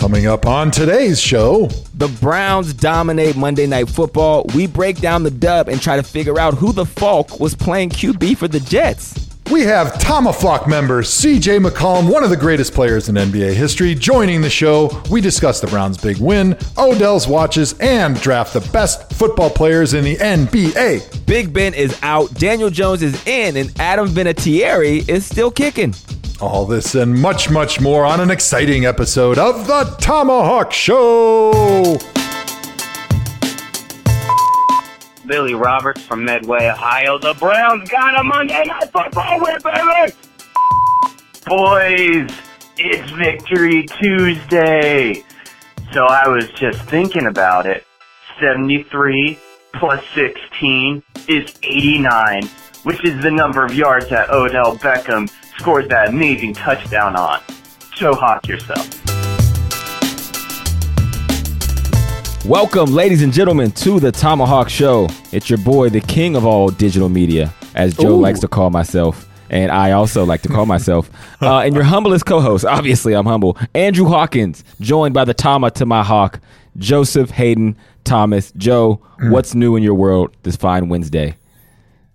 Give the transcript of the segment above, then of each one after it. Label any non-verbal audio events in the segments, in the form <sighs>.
Coming up on today's show, The Browns dominate Monday Night Football. We break down the dub and try to figure out who the Falk was playing QB for the Jets. we have ThomaHawk member CJ McCollum, one of the greatest players in NBA history, joining the show. We discuss the Browns' big win, Odell's watches, and draft the best football players in the NBA. Big Ben is out, Daniel Jones is in, and Adam Vinatieri is still kicking. All this and much, much more on an exciting episode of The ThomaHawk Show. Billy Roberts from Medway, Ohio. The Browns got a Monday Night Football win, baby! Boys, it's Victory Tuesday. So I was just thinking about it. 73 plus 16 is 89, which is the number of yards that Odell Beckham scored that amazing touchdown on. Show hawk yourself. Welcome, ladies and gentlemen, to the ThomaHawk Show. It's your boy, the king of all digital media, as Joe Ooh. likes to call myself. And I also like to call myself. <laughs> Uh, and your humblest co host, obviously, I'm humble, Andrew Hawkins, joined by the Thoma to my Hawk, Joseph Hayden Thomas. Joe, what's new in your world this fine Wednesday?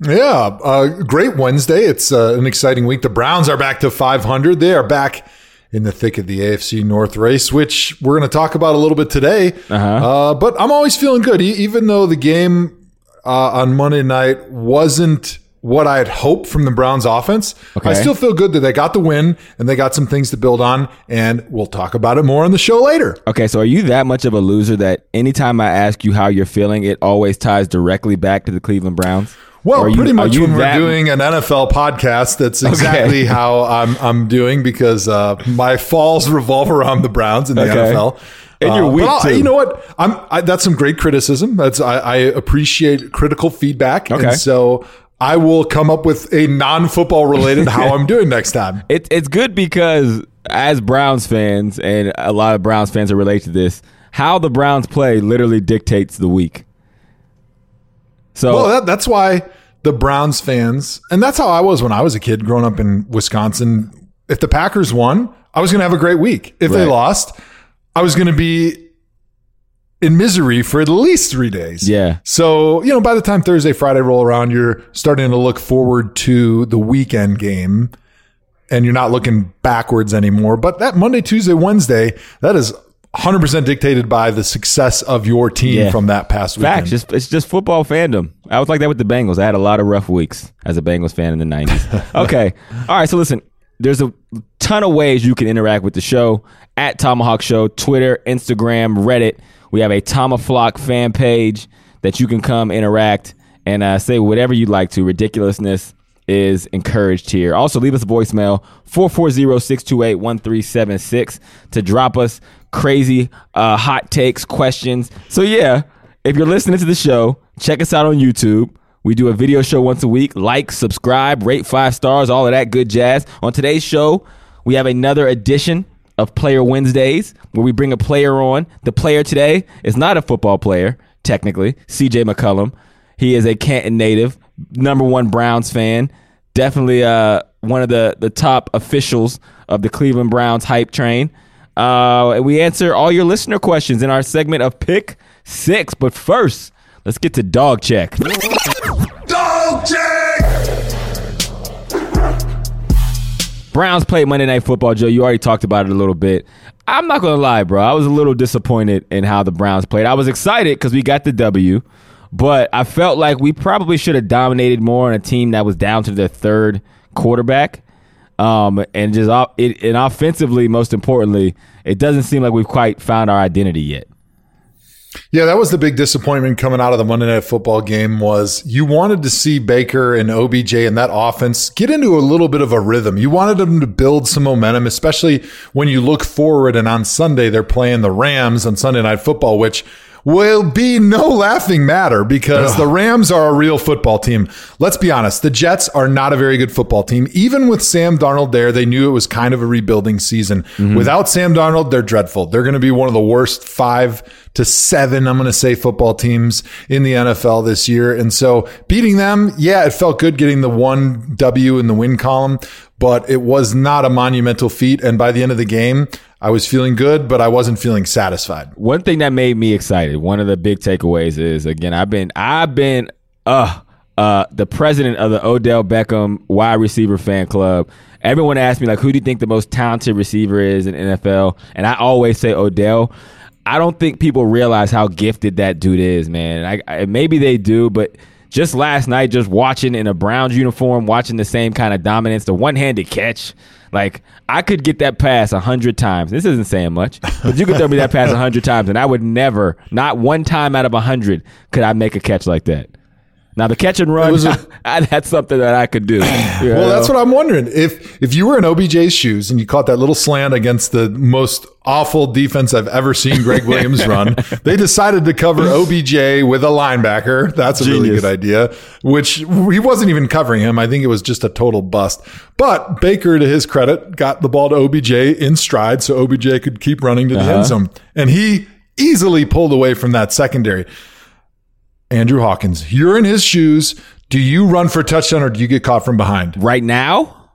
Yeah, uh, great Wednesday. It's uh, an exciting week. The Browns are back to 500. They are back in the thick of the AFC North race, which we're going to talk about a little bit today. Uh-huh. Uh, but I'm always feeling good, e- even though the game uh, on Monday night wasn't what I had hoped from the Browns offense. Okay. I still feel good that they got the win and they got some things to build on, and we'll talk about it more on the show later. Okay, so are you that much of a loser that anytime I ask you how you're feeling, it always ties directly back to the Cleveland Browns? Well, you- pretty much when we're doing an NFL podcast, that's exactly how I'm I'm doing because uh, my falls <laughs> revolve around the Browns in the Okay. NFL. And you're Uh, weak, too. You know what? I'm I, that's some great criticism. That's I, I appreciate critical feedback, Okay. and so I will come up with a non-football related how <laughs> I'm doing next time. It, it's good because as Browns fans, and a lot of Browns fans are related to this, how the Browns play literally dictates the week. So Well, that, that's why the Browns fans, and that's how I was when I was a kid growing up in Wisconsin. If the Packers won, I was going to have a great week. If they lost, I was going to be in misery for at least three days. Yeah. So, you know, by the time Thursday, Friday roll around, you're starting to look forward to the weekend game and you're not looking backwards anymore. But that Monday, Tuesday, Wednesday, that is 100% dictated by the success of your team Yeah. from that past weekend. facts, just it's just football fandom. I was like that with the Bengals. I had a lot of rough weeks as a Bengals fan in the nineties. <laughs> okay, all right. So listen, there's a ton of ways you can interact with the show at ThomaHawk Show, Twitter, Instagram, Reddit. We have a ThomaHawk fan page that you can come interact and uh, say whatever you'd like to. Ridiculousness is encouraged here. Also, leave us a voicemail 440-628-1376 to drop us crazy uh, hot takes, questions. So yeah, if you're listening to the show, check us out on YouTube. We do a video show once a week. Like, subscribe, rate five stars, all of that good jazz. On today's show, we have another edition of Player Wednesdays where we bring a player on. The player today is not a football player, technically, CJ McCollum. He is a Canton native, number one Browns fan, definitely uh, one of the, the top officials of the Cleveland Browns hype train. Uh, and we answer all your listener questions in our segment of Pick Six. But first, let's get to Dog Check. Dog check! Browns played Monday Night Football, Joe. You already talked about it a little bit. I'm not going to lie, bro. I was a little disappointed in how the Browns played. I was excited because we got the W, but I felt like we probably should have dominated more on a team that was down to their third quarterback. Um, and just it, and offensively, most importantly, it doesn't seem like we've quite found our identity yet. Yeah, that was the big disappointment coming out of the Monday Night Football game was you wanted to see Baker and OBJ and that offense get into a little bit of a rhythm. You wanted them to build some momentum, especially when you look forward and on Sunday they're playing the Rams on Sunday Night Football, which will be no laughing matter because the Rams are a real football team. Let's be honest, the Jets are not a very good football team. Even with Sam Darnold there, they knew it was kind of a rebuilding season. Mm-hmm. Without Sam Darnold, they're dreadful. They're going to be one of the worst five to seven, I'm going to say, football teams in the NFL this year. And so beating them, yeah, it felt good getting the one W in the win column. But it was not a monumental feat. And by the end of the game, I was feeling good, but I wasn't feeling satisfied. One thing that made me excited, one of the big takeaways is again, I've been I've been uh uh the president of the Odell Beckham wide receiver fan club. Everyone asks me like who do you think the most talented receiver is in NFL? And I always say Odell. I don't think people realize how gifted that dude is, man. I, I maybe they do, but just last night, just watching in a Browns uniform, watching the same kind of dominance, the one handed catch. Like I could get that pass a hundred times. This isn't saying much, but you could throw me that pass a hundred times, and I would never, not one time out of a hundred, could I make a catch like that. Now the catch and run, a- <laughs> that's something that I could do. Well, <laughs> that's what I'm wondering. If if you were in OBJ's shoes and you caught that little slant against the most awful defense I've ever seen Greg <laughs> Williams run, they decided to cover OBJ with a linebacker. That's a really good idea. Which he wasn't even covering him. I think it was just a total bust. But Baker, to his credit, got the ball to OBJ in stride, so OBJ could keep running to the end uh-huh. zone, and he easily pulled away from that secondary. Andrew Hawkins, you're in his shoes. Do you run for a touchdown or do you get caught from behind? right now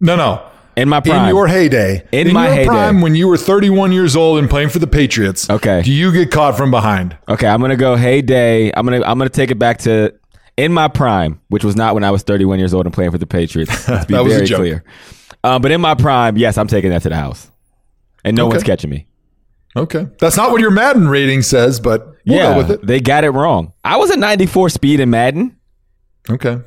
No, no. in my prime. In your heyday, In my your heyday. prime, when you were 31 years old and playing for the Patriots, Okay. do you get caught from behind? Okay, I'm gonna go. Hey, day. I'm gonna I'm gonna take it back to in my prime, which was not when I was 31 years old and playing for the Patriots. <laughs> Let's be That was a very joke. clear. Um, but in my prime, yes, I'm taking that to the house, and no Okay. one's catching me. Okay, that's not what your Madden rating says, but we'll yeah, go with it. they got it wrong. I was a 94 speed in Madden. Okay,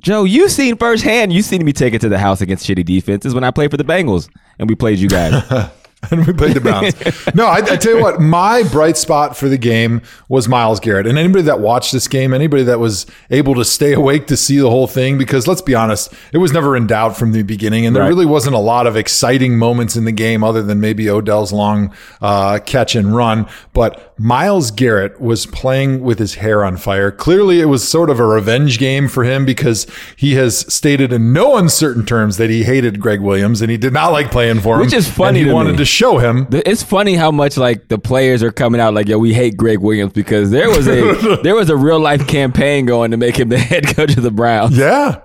Joe, you seen firsthand. You seen me take it to the house against shitty defenses when I played for the Bengals and we played you guys. <laughs> <laughs> and we played the Browns. <laughs> no, I, I tell you what, my bright spot for the game was Myles Garrett. And anybody that watched this game, anybody that was able to stay awake to see the whole thing, because let's be honest, it was never in doubt from the beginning. And there Right. really wasn't a lot of exciting moments in the game other than maybe Odell's long uh, catch and run. But Myles Garrett was playing with his hair on fire. Clearly, it was sort of a revenge game for him because he has stated in no uncertain terms that he hated Gregg Williams and he did not like playing for him. Which is funny he to wanted me. to show him It's funny how much like the players are coming out like, yo, we hate Gregg Williams because there was a <laughs> there was a real life campaign going to make him the <laughs> head coach of the Browns. Yeah.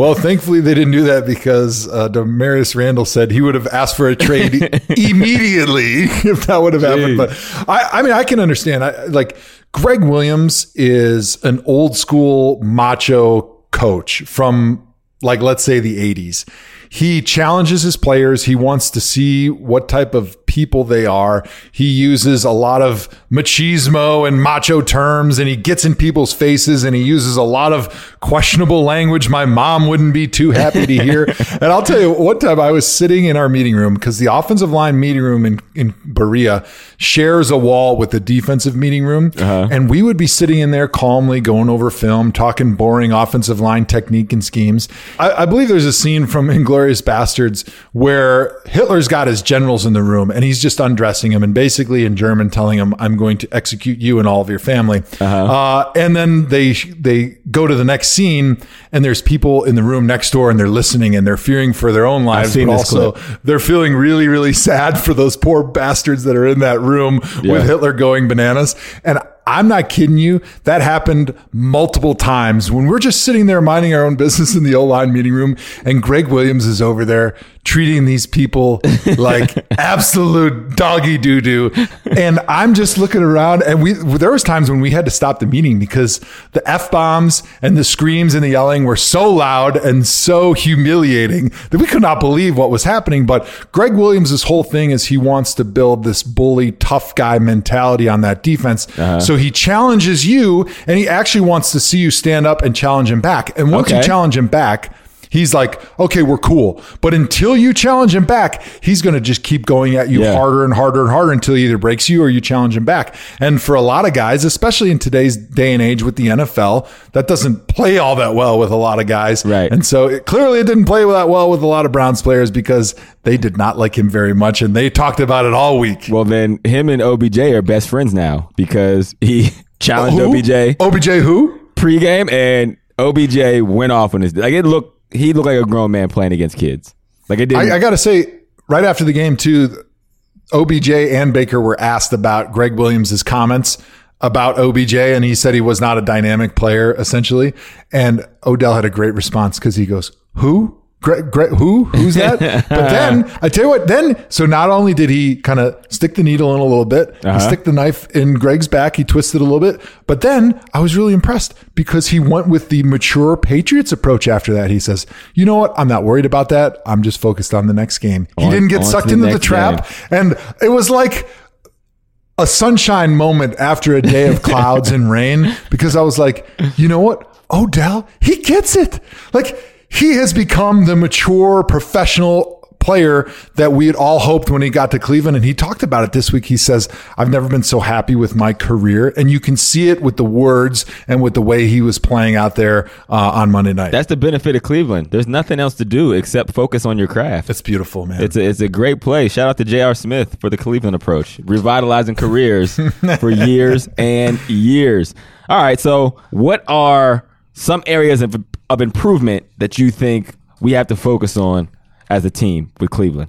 Well, thankfully they didn't do that because uh, Damarius Randall said he would have asked for a trade <laughs> immediately if that would have happened. But I, I mean, I can understand. I, like Gregg Williams is an old school macho coach from like let's say the 80s. He challenges his players. He wants to see what type of people they are. He uses a lot of machismo and macho terms and he gets in people's faces and he uses a lot of questionable language my mom wouldn't be too happy to hear. <laughs> and I'll tell you, one time I was sitting in our meeting room because the offensive line meeting room in, in Berea shares a wall with the defensive meeting room. And we would be sitting in there calmly going over film, talking boring offensive line technique and schemes. I, I believe there's a scene from <laughs> Inglourious Basterds where Hitler's got his generals in the room and he's just undressing him and basically in German telling him, I'm going to execute you and all of your family. Uh, and then they, they go to the next scene and there's people in the room next door and they're listening and they're fearing for their own lives, but also clip. they're feeling really, really <laughs> sad for those poor bastards that are in that room Yeah. with Hitler going bananas. And I'm not kidding you. That happened multiple times when we're just sitting there minding our own business in the O line meeting room, and Gregg Williams is over there treating these people <laughs> like absolute doggy doo doo. And I'm just looking around, and we there was times when we had to stop the meeting because the f bombs and the screams and the yelling were so loud and so humiliating that we could not believe what was happening. But Gregg Williams' whole thing is he wants to build this bully, tough guy mentality on that defense. Uh-huh. So he challenges you, and he actually wants to see you stand up and challenge him back. And once you challenge him back, He's like, okay, we're cool. But until you challenge him back, he's going to just keep going at you Yeah. harder and harder and harder until he either breaks you or you challenge him back. And for a lot of guys, especially in today's day and age with the NFL, that doesn't play all that well with a lot of guys. Right. And so it, clearly it didn't play that well with a lot of Browns players because they did not like him very much and they talked about it all week. Well, then him and OBJ are best friends now because he <laughs> challenged Who? OBJ OBJ who? pregame and OBJ went off on his like it looked he looked like a grown man playing against kids. Like it didn't. I, I got to say, right after the game, too, OBJ and Baker were asked about Gregg Williams' comments about OBJ, and he said he was not a dynamic player, essentially. And Odell had a great response because he goes, Who? Gregg, Gregg, who? Who's that? <laughs> but then I tell you what. Then so not only did he kind of stick the needle in a little bit, Uh-huh. he stick the knife in Gregg's back, he twisted a little bit. But then I was really impressed because he went with the mature Patriots approach. After that, he says, "You know what? I'm not worried about that. I'm just focused on the next game." He On- didn't get sucked the into the trap, and it was like a sunshine moment after a day of <laughs> clouds and rain because I was like, you know what? Odell, he gets it. Like he has become the mature professional player that we had all hoped when he got to Cleveland. And he talked about it this week. He says, I've never been so happy with my career. And you can see it with the words and with the way he was playing out there uh, on Monday night. That's the benefit of Cleveland. There's nothing else to do except focus on your craft. It's beautiful, man. It's a, it's a great play. Shout out to J.R. Smith for the Cleveland approach, revitalizing careers <laughs> for years and years. All right, so what are some areas of, of improvement that you think we have to focus on as a team with Cleveland?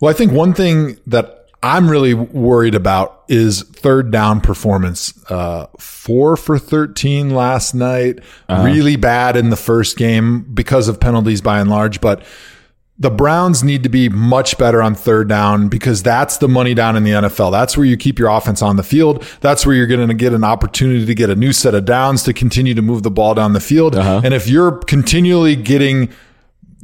Well, I think one thing that I'm really worried about is third down performance. Uh, four for 13 last night, really bad in the first game because of penalties by and large, but the Browns need to be much better on third down because that's the money down in the NFL. That's where you keep your offense on the field. That's where you're going to get an opportunity to get a new set of downs to continue to move the ball down the field. Uh-huh. And if you're continually getting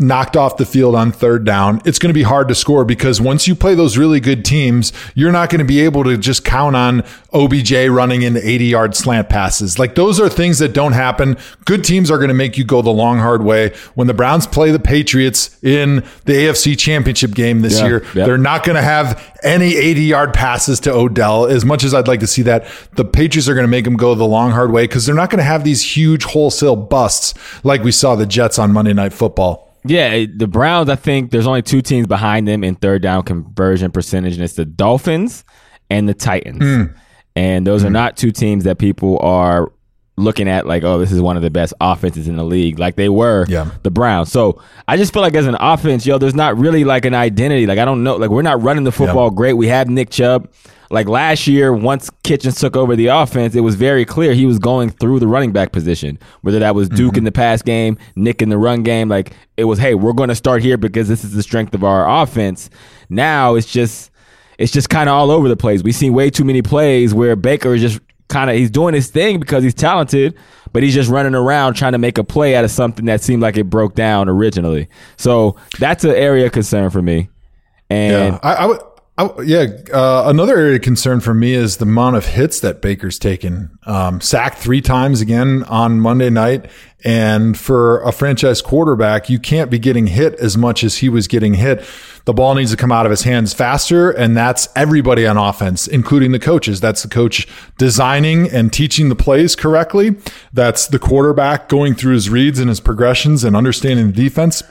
knocked off the field on third down, it's going to be hard to score because once you play those really good teams, you're not going to be able to just count on OBJ running into 80 yard slant passes. Like those are things that don't happen. Good teams are going to make you go the long, hard way. When the Browns play the Patriots in the AFC championship game this Yeah, year, yeah. they're not going to have any 80 yard passes to Odell. As much as I'd like to see that, the Patriots are going to make them go the long, hard way because they're not going to have these huge wholesale busts like we saw the Jets on Monday Night Football. Yeah, the Browns, I think there's only two teams behind them in third down conversion percentage, and it's the Dolphins and the Titans. Hmm. And those are hmm. not two teams that people are looking at like, oh, this is one of the best offenses in the league, like they were Yeah. the Browns. So I just feel like as an offense, yo, there's not really like an identity. Like I don't know, like we're not running the football great. We have Nick Chubb. Like last year, once Kitchens took over the offense, it was very clear he was going through the running back position. Whether that was Duke in mm-hmm. the pass game, Nick in the run game, like it was, hey, we're going to start here because this is the strength of our offense. Now it's just, it's just kind of all over the place. We've seen way too many plays where Baker is just kind of he's doing his thing because he's talented, but he's just running around trying to make a play out of something that seemed like it broke down originally. So that's an area of concern for me. And Yeah, I, I would. I, yeah, uh, another area of concern for me is the amount of hits that Baker's taken. Um, sacked three times again on Monday night, and for a franchise quarterback, you can't be getting hit as much as he was getting hit. The ball needs to come out of his hands faster, and that's everybody on offense, including the coaches. That's the coach designing and teaching the plays correctly. That's the quarterback going through his reads and his progressions and understanding the defense.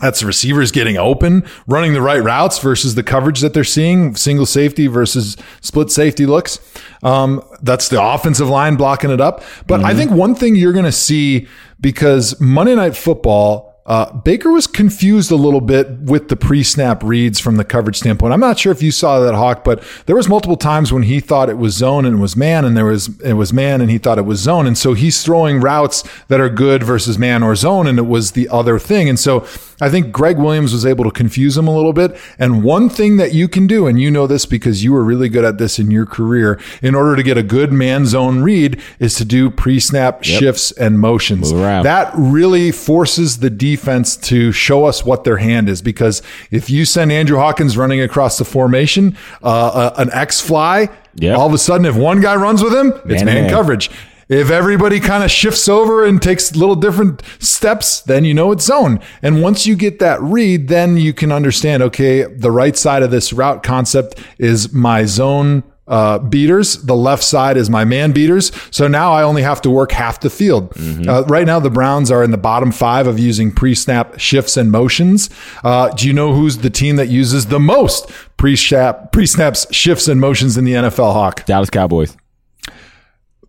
That's the receivers getting open, running the right routes versus the coverage that they're seeing, single safety versus split safety looks. Um, that's the offensive line blocking it up. But I think one thing you're going to see because Monday Night Football, uh, Baker was confused a little bit with the pre-snap reads from the coverage standpoint. I'm not sure if you saw that Hawk, but there was multiple times when he thought it was zone and it was man, and there was it was man and he thought it was zone, and so he's throwing routes that are good versus man or zone, and it was the other thing. And so I think Gregg Williams was able to confuse him a little bit. And one thing that you can do, and you know this because you were really good at this in your career, in order to get a good man zone read, is to do pre-snap shifts and motions. That really forces the defense to show us what their hand is because if you send Andrew Hawkins running across the formation, uh, uh, an X fly, Yep. all of a sudden, if one guy runs with him, it's man man. coverage. If everybody kind of shifts over and takes little different steps, then you know it's zone. And once you get that read, then you can understand, okay, the right side of this route concept is my zone uh, beaters. The left side is my man beaters. So now I only have to work half the field. Uh, right now, the Browns are in the bottom five of using pre-snap shifts and motions. Uh, do you know who's the team that uses the most pre-snap, pre-snaps, shifts, and motions in the NFL, Hawk? Dallas Cowboys.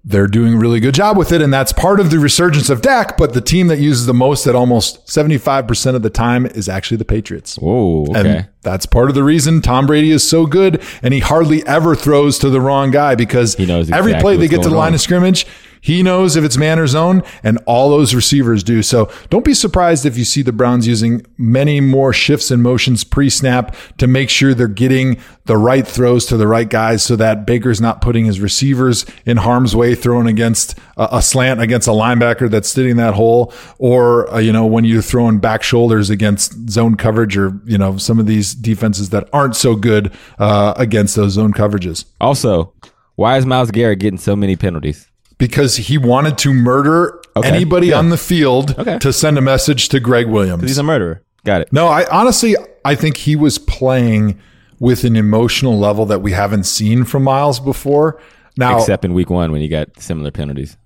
They're doing a really good job with it. And that's part of the resurgence of Dak. But the team that uses the most at almost 75% of the time is actually the Patriots. Whoa, okay. And that's part of the reason Tom Brady is so good. And he hardly ever throws to the wrong guy because He knows every play they get to the line on. of scrimmage, He knows if it's man or zone, and all those receivers do. So don't be surprised if you see the Browns using many more shifts and motions pre snap to make sure they're getting the right throws to the right guys so that Baker's not putting his receivers in harm's way, throwing against a, slant against a linebacker that's sitting that hole, or, uh, you know, when you're throwing back shoulders against zone coverage or, you know, some of these defenses that aren't so good uh, against those zone coverages. Also, why is Miles Garrett getting so many penalties? Because he wanted to murder Okay. anybody Yeah. on the field Okay. to send a message to Gregg Williams. He's a murderer. Got it. no, I honestly I think he was playing with an emotional level that we haven't seen from Miles before. Now Except in week one when you got similar penalties.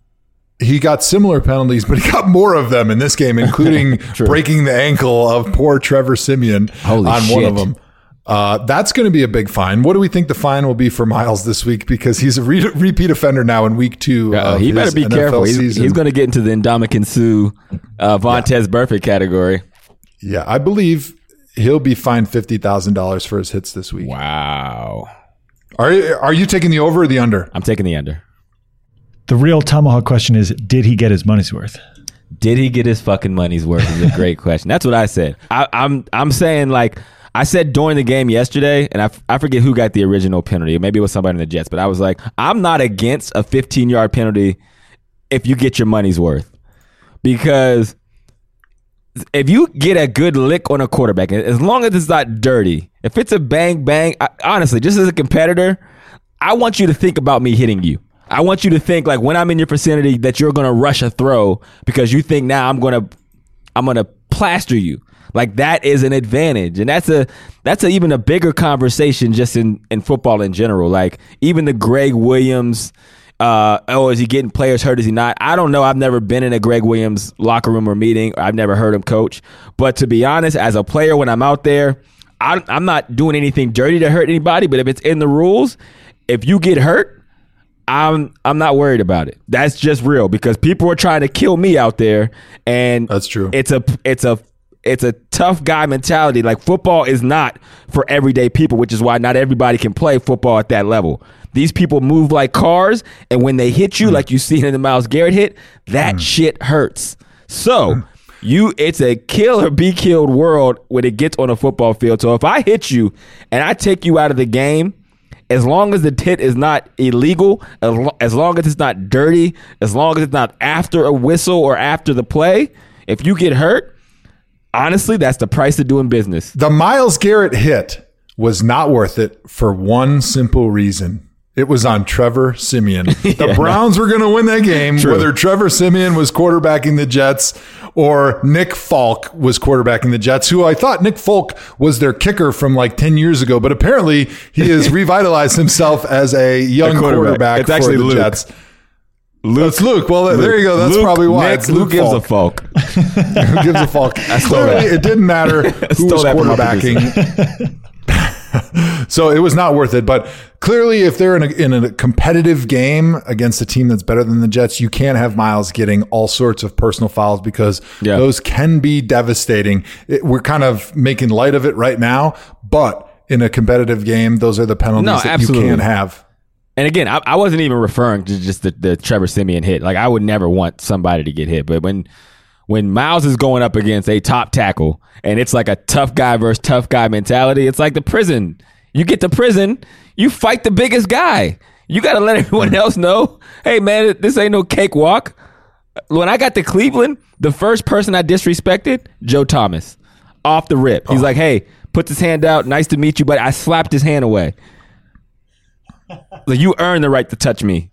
he got similar penalties, but he got more of them in this game, including <laughs> breaking the ankle of poor Trevor Siemian Holy on one of them. Uh, that's going to be a big fine. What do we think the fine will be for Myles this week? Because he's a re- repeat offender now in week two. Uh, of he better his be NFL careful. He's, season. he's going to get into the Ndamukong Suh, uh, Vontaze Burfict category. Yeah, I believe he'll be fined fifty thousand dollars for his hits this week. Wow. Are are you taking the over or the under? I'm taking the under. The real tomahawk question is did he get his money's worth? Did he get his fucking money's worth? Is a great <laughs> question. That's what I said. I, I'm I'm saying like I said during the game yesterday, and I, f- I forget who got the original penalty. Maybe it was somebody in the Jets, but I was like, I'm not against a 15 yard penalty if you get your money's worth, because if you get a good lick on a quarterback, as long as it's not dirty, if it's a bang bang, I, honestly, just as a competitor, I want you to think about me hitting you. I want you to think like when I'm in your vicinity that you're to rush a throw because you think now I'm to I'm to plaster you. Like that is an advantage. And that's a that's a, even a bigger conversation just in in football in general. Like even the Gregg Williams uh, oh, is he getting players hurt? Is he not? I don't know. I've never been in a Gregg Williams locker room or meeting. I've never heard him coach. But to be honest, as a player, when I'm out there, I, I'm not doing anything dirty to hurt anybody. But if it's in the rules, if you get hurt, I'm I'm not worried about it. That's just real because people are trying to kill me out there, and That's true. It's a it's a it's a tough guy mentality. Like football is not for everyday people, which is why not everybody can play football at that level. These people move like cars, and when they hit you, hmm. like you see in the Myles Garrett hit, that hmm. shit hurts. So. Hmm. You, it's a kill or be killed world when it gets on a football field. So if I hit you and I take you out of the game, as long as the tit is not illegal, as, lo- as long as it's not dirty, as long as it's not after a whistle or after the play, if you get hurt, honestly, that's the price of doing business. The Myles Garrett hit was not worth it for one simple reason. It was on Trevor Siemian. <laughs> The Browns were going to win that game, whether Trevor Siemian was quarterbacking the Jets or Nick Falk was quarterbacking the Jets, who I thought Nick Falk was their kicker from like 10 years ago, but apparently he has <laughs> revitalized himself as a young quarterback. quarterback, It's actually for the Luke. Jets. Luke. Luke. Well, there you go. That's Luke- probably why Nick, it's Luke Luke gives Falk. a fuck. <laughs> Who gives a fuck? Clearly, that. it didn't matter who was that from my quarterbacking. <laughs> so it was not worth it. But clearly, if they're in a, in a competitive game against a team that's better than the Jets, you can't have Myles getting all sorts of personal fouls because Yeah. those can be devastating. It, we're kind of making light of it right now, but in a competitive game, those are the penalties No, that absolutely. you can't have. And again, I, I wasn't even referring to just the, the Trevor Siemian hit. Like I would never want somebody to get hit, but when when Myles is going up against a top tackle and it's like a tough guy versus tough guy mentality, it's like the prison. You get to prison, you fight the biggest guy. You got to let <laughs> everyone else know, hey man, this ain't no cakewalk. When I got to Cleveland, the first person I disrespected, Joe Thomas, off the rip. He's oh. like, hey, puts his hand out, nice to meet you, but I slapped his hand away. Like you earned the right to touch me.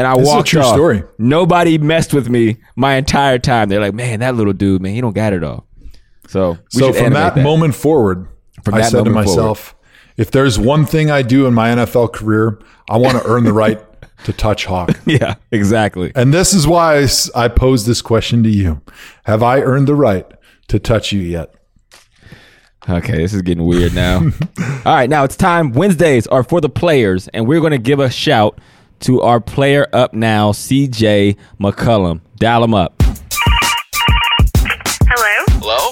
And I This is a walked true off. story. Nobody messed with me my entire time. They're like, man, that little dude, man, he don't got it all. So, So from animate that, moment forward, From I said to myself, if there's one thing I do in my NFL career, I want to earn the right <laughs> to touch Hawk. yeah, exactly. And this is why I pose this question to you. Have I earned the right to touch you yet? Okay, this is getting weird now. <laughs> All right, now it's time. Wednesdays are for the players, and we're going to give a shout to our player up now, CJ McCollum. Dial him up. Hello? Hello?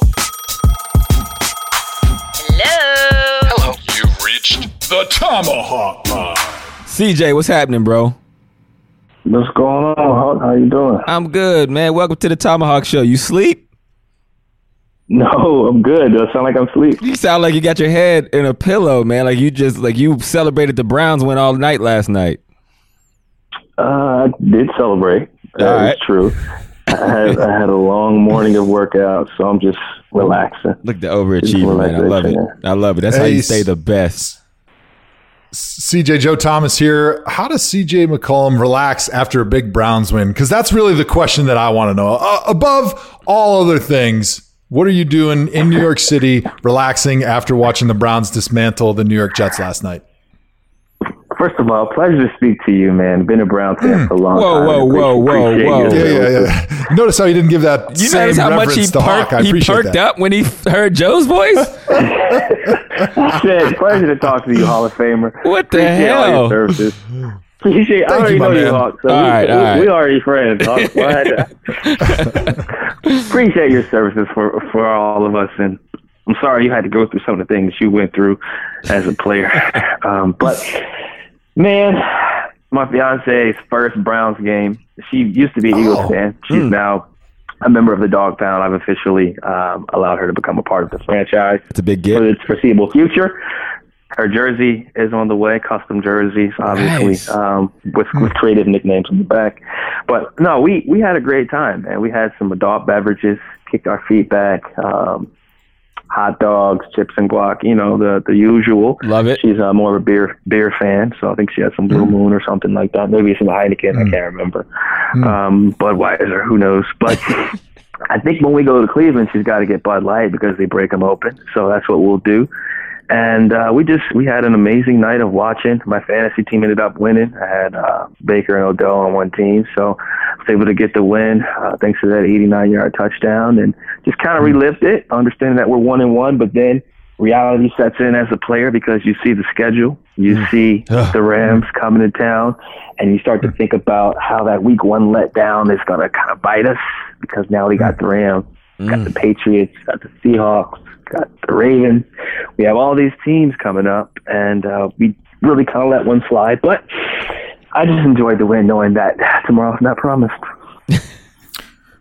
Hello? Hello. You've reached The ThomaHawk Line. CJ, what's happening, bro? What's going on? How, how you doing? I'm good, man. Welcome to the ThomaHawk Show. You sleep? <laughs> No, I'm good. Does it sound like I'm asleep? You sound like you got your head in a pillow, man. Like you just like you celebrated the Browns win all night last night. Uh, I did celebrate. All That right. true. I had, I had a long morning of workout, so I'm just relaxing. Look at the overachieving, man. I love it. I love it. That's how you stay the best. CJ Joe Thomas here. How does CJ McCollum relax after a big Browns win? Because that's really the question that I want to know. Uh, above all other things, what are you doing in New York City, relaxing after watching the Browns dismantle the New York Jets last night? First of all, pleasure to speak to you, man. Been a Brown fan for a long Whoa, time. whoa, whoa, whoa, Appreciate whoa. your Yeah, yeah, services. yeah. Notice how he didn't give that You same notice how much reverence he, to Hawk. perked, I he perked that. up when he heard Joe's voice? <laughs> I said, pleasure to talk to you, Hall of Famer. What the Appreciate all hell? your services. <laughs> Appreciate. I already you, my know you, man. Hawk. So All we, right, we, all right. we already friends. Hawk. <laughs> Go. Appreciate your services for for all of us, and I'm sorry you had to go through some of the things you went through as a player. Um, but man, my fiance's first Browns game. She used to be an Eagles Oh. fan. She's now a member of the Dog Pound. I've officially um, allowed her to become a part of the franchise It's a big gift for its foreseeable future. Her jersey is on the way, custom jerseys, obviously, Nice. um, with with creative nicknames on the back. But no, we we had a great time, man. We had some adult beverages, kicked our feet back, um, hot dogs, chips and guac, you know, the the usual. Love it. She's uh, more of a beer beer fan, so I think she had some Blue Moon or something like that. Maybe some Heineken, I can't remember. Um, Budweiser, who knows? But <laughs> I think when we go to Cleveland, she's got to get Bud Light because they break them open. So that's what we'll do. And uh, we just we had an amazing night of watching. My fantasy team ended up winning. I had uh, Baker and Odell on one team, so I was able to get the win uh, thanks to that 89 yard touchdown, and just kind of relived it, understanding that we're one and one. But then reality sets in as a player because you see the schedule, you see <sighs> the Rams coming to town, and you start to think about how that week one letdown is going to kind of bite us because now we got the Rams, got the Patriots, got the Seahawks, got the Ravens. We have all these teams coming up, and uh, we really kind of let one slide. But I just enjoyed the win, knowing that tomorrow's not promised. <laughs>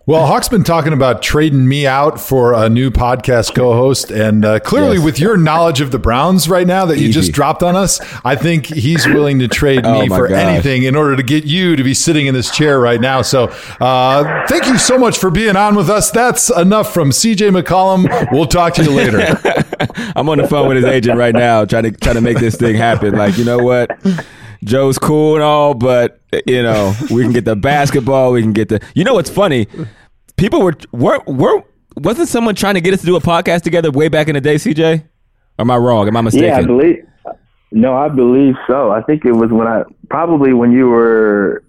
Well, Hawk's been talking about trading me out for a new podcast co-host, and uh, clearly, Yes. with your knowledge of the Browns right now that you just dropped on us, I think he's willing to trade <laughs> Oh me for gosh. anything in order to get you to be sitting in this chair right now. So, uh, thank you so much for being on with us. That's enough from CJ McCollum. We'll talk to you later. <laughs> I'm on the phone with his agent right now, trying to trying to make this thing happen. Like, you know what? Joe's cool and all, but you know, we can get the basketball. We can get the. You know what's funny? People were were were wasn't someone trying to get us to do a podcast together way back in the day, CJ? Or am I wrong? Am I mistaken? Yeah, I believe. No, I believe so. I think it was when I probably when you were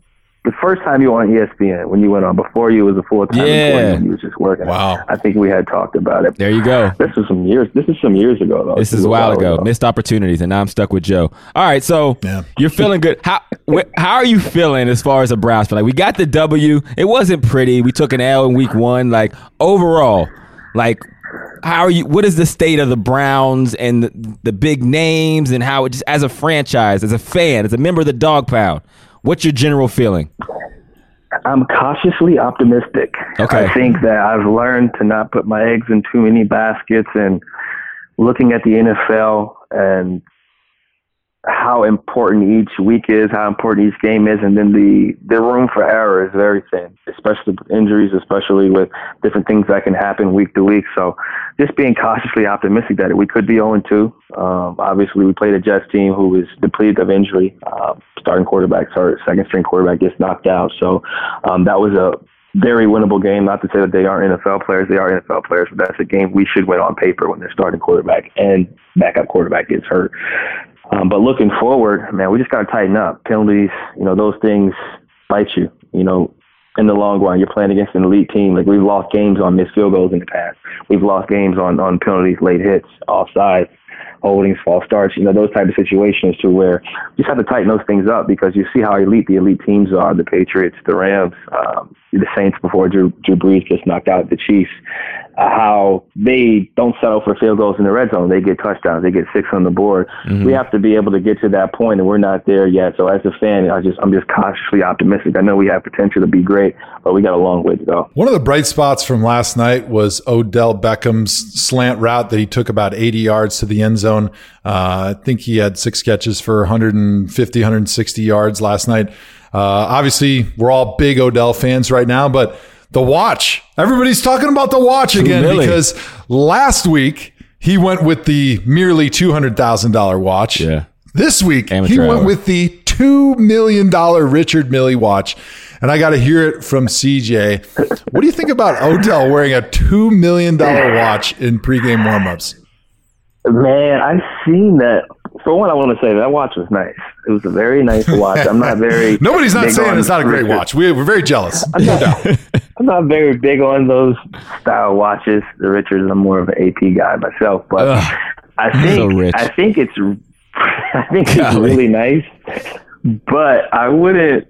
the first time you were on ESPN when you went on before you was a full time Yeah. employee when you was just working. Wow. I think we had talked about it. there you go. This was some years. This is some years ago though. This is a while ago. Missed opportunities, and now I'm stuck with Joe. All right, so Yeah. you're feeling good. How wh- how are you feeling as far as a Browns fan? Like we got the W. It wasn't pretty. We took an L in week one. Like overall, like how are you? What is the state of the Browns and the, the big names and how it just as a franchise, as a fan, as a member of the Dog Pound? What's your general feeling? I'm cautiously optimistic. Okay. I think that I've learned to not put my eggs in too many baskets and looking at the NFL and how important each week is, how important each game is, and then the, the room for error is very thin, especially with injuries, especially with different things that can happen week to week. So just being cautiously optimistic that we could be 0 2. Um, obviously, we played a Jets team who was depleted of injury. Um, starting quarterback, hurt, second string quarterback gets knocked out. So um, that was a very winnable game. Not to say that they aren't NFL players, they are NFL players, but that's a game we should win on paper when their starting quarterback and backup quarterback gets hurt. Um, but looking forward, man, we just got to tighten up. Penalties, you know, those things bite you. You know, in the long run, you're playing against an elite team. Like we've lost games on missed field goals in the past. We've lost games on on penalties, late hits, offsides. holdings, false starts, you know, those type of situations to where you just have to tighten those things up because you see how elite the elite teams are, the Patriots, the Rams, um, the Saints before Drew, Drew Brees just knocked out the Chiefs, uh, how they don't settle for field goals in the red zone. They get touchdowns. They get six on the board. Mm-hmm. We have to be able to get to that point, and we're not there yet. So as a fan, I just I'm just cautiously optimistic. I know we have potential to be great, but we got a long way to go. One of the bright spots from last night was Odell Beckham's slant route that he took about 80 yards to the end zone. Uh, I think he had six catches for 150, 160 yards last night. Uh, obviously, we're all big Odell fans right now, but the watch, everybody's talking about the watch again because last week he went with the merely $200,000 watch. Yeah. This week Amateur he went with the $2 million Richard Mille watch. And I got to hear it from CJ. What do you think about Odell wearing a $2 million watch in pregame warmups? Man, I've seen that for one, I want to say that watch was nice. It was a very nice watch. I'm not very. <laughs> Nobody's not saying it's not a great watch. We, we're very jealous. I'm not, <laughs> I'm not, very big on those style watches. The Richards, I'm more of an AP guy myself, but Ugh, I think so I think it's <laughs> I think Golly. it's really nice. But I wouldn't,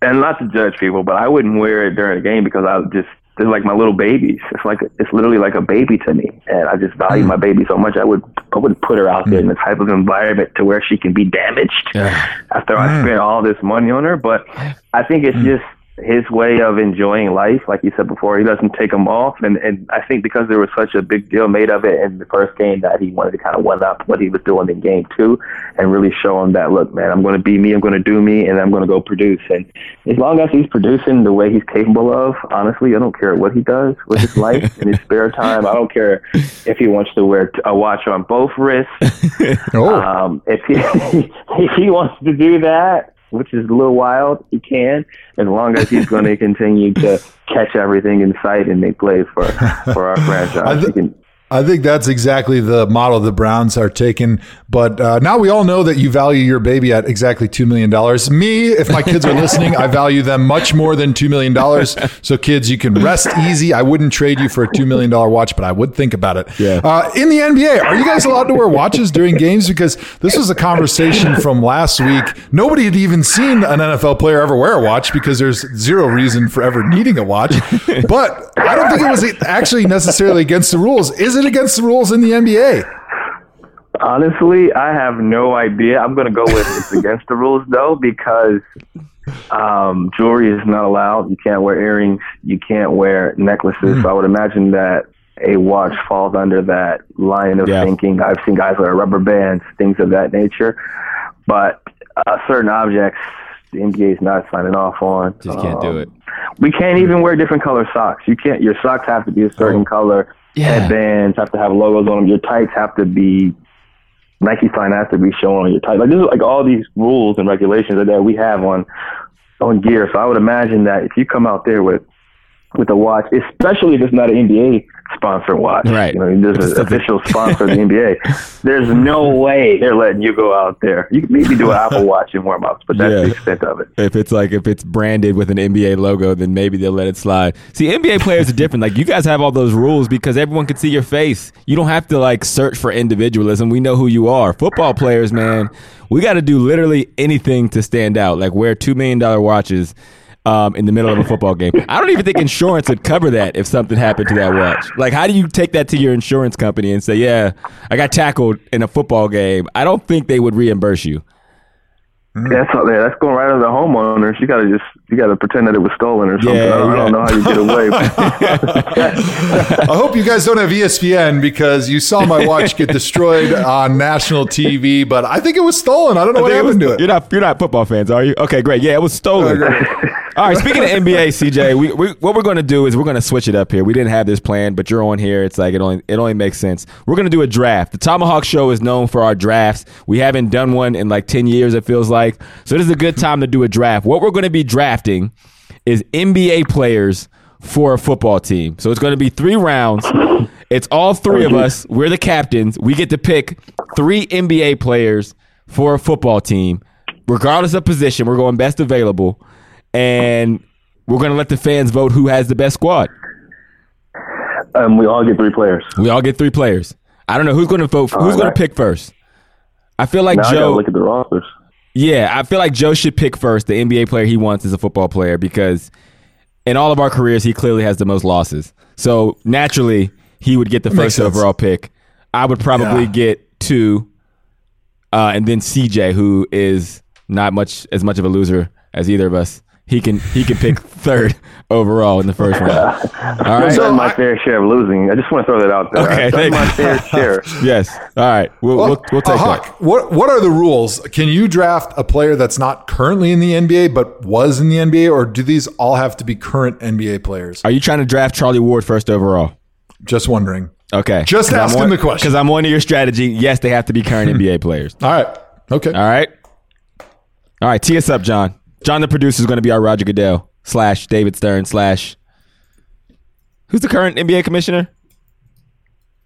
and not to judge people, but I wouldn't wear it during the game because I would just they're like my little babies. It's like it's literally like a baby to me, and I just value mm. my baby so much. I would I wouldn't put her out there mm. in the type of environment to where she can be damaged yeah. after mm. I spent all this money on her. But I think it's mm. just his way of enjoying life, like you said before, he doesn't take them off. And, and I think because there was such a big deal made of it in the first game that he wanted to kind of one up what he was doing in game two and really show him that, look, man, I'm going to be me, I'm going to do me, and I'm going to go produce. And as long as he's producing the way he's capable of, honestly, I don't care what he does with his life in his spare <laughs> time. I don't care if he wants to wear a watch on both wrists. <laughs> oh. um, if he <laughs> if he wants to do that, which is a little wild. He can, as long as he's going <laughs> to continue to catch everything in sight and make plays for for our <laughs> franchise. Th- I think that's exactly the model the Browns are taking. But uh, now we all know that you value your baby at exactly $2 million. Me, if my kids are listening, I value them much more than $2 million. So, kids, you can rest easy. I wouldn't trade you for a $2 million watch, but I would think about it. Yeah. Uh, in the NBA, are you guys allowed to wear watches during games? Because this was a conversation from last week. Nobody had even seen an NFL player ever wear a watch because there's zero reason for ever needing a watch. But I don't think it was actually necessarily against the rules. Is it? It against the rules in the NBA? Honestly, I have no idea. I'm going to go with it's against the rules though because um, jewelry is not allowed. You can't wear earrings. You can't wear necklaces. Mm. So I would imagine that a watch falls under that line of yeah. thinking. I've seen guys wear rubber bands, things of that nature. But uh, certain objects, the NBA is not signing off on. Just can't um, do it. We can't even wear different color socks. You can't. Your socks have to be a certain oh. color yeah. headbands have to have logos on them. Your tights have to be Nike sign has to be shown on your tights. Like this is like all these rules and regulations that we have on on gear. So I would imagine that if you come out there with with a watch, especially if it's not an NBA sponsor watch. Right. You know, there's an official sponsor of the <laughs> NBA. There's no way they're letting you go out there. You can maybe do an Apple Watch in warm ups, but that's yeah. the extent of it. If it's like if it's branded with an NBA logo, then maybe they'll let it slide. See, NBA players are different. Like you guys have all those rules because everyone can see your face. You don't have to like search for individualism. We know who you are. Football players, man, we got to do literally anything to stand out. Like wear two million dollar watches um, in the middle of a football game. I don't even think insurance would cover that if something happened to that watch. Like, how do you take that to your insurance company and say, "Yeah, I got tackled in a football game"? I don't think they would reimburse you. Mm. That's all, yeah, that's going right under the homeowners. You gotta just you gotta pretend that it was stolen or something. Yeah, I, don't, yeah. I, don't, know how you get away. <laughs> I hope you guys don't have ESPN because you saw my watch get destroyed on national TV, but I think it was stolen. I don't know I what happened was, to it. You're not you're not football fans, are you? Okay, great. Yeah, it was stolen. All right, speaking of <laughs> NBA, CJ, we, we, what we're going to do is we're going to switch it up here. We didn't have this plan, but you're on here. It's like it only it only makes sense. We're going to do a draft. The ThomaHawk Show is known for our drafts. We haven't done one in like ten years. It feels like so. This is a good time to do a draft. What we're going to be drafting is NBA players for a football team. So it's going to be three rounds. It's all three of us. We're the captains. We get to pick three NBA players for a football team, regardless of position. We're going best available and we're going to let the fans vote who has the best squad. Um, we all get three players. We all get three players. I don't know who's going to vote. Who's going to pick first? I feel like Now I Joe. look at the rosters. Yeah, I feel like Joe should pick first the NBA player he wants is a football player because in all of our careers he clearly has the most losses. So naturally he would get the makes first overall pick. I would probably Yeah. get two, uh, and then CJ, who is not much as much of a loser as either of us. He can he can pick third overall in the first round. <laughs> All right. I've done my fair share of losing. I just want to throw that out there. Okay, I've done thank my you. fair <laughs> share. Yes. All right. We'll we'll, we'll Uh, take that. what what are the rules? Can you draft a player that's not currently in the NBA but was in the NBA, or do these all have to be current NBA players? Are you trying to draft Charlie Ward first overall? Just wondering. Okay. Just I'm asking on- the question. Because I'm on to your strategy. Yes, they have to be current <laughs> NBA players. All right. Okay. All right. All right. Tee us up, John. John, the producer, is going to be our Roger Goodell slash David Stern slash. Who's the current NBA commissioner?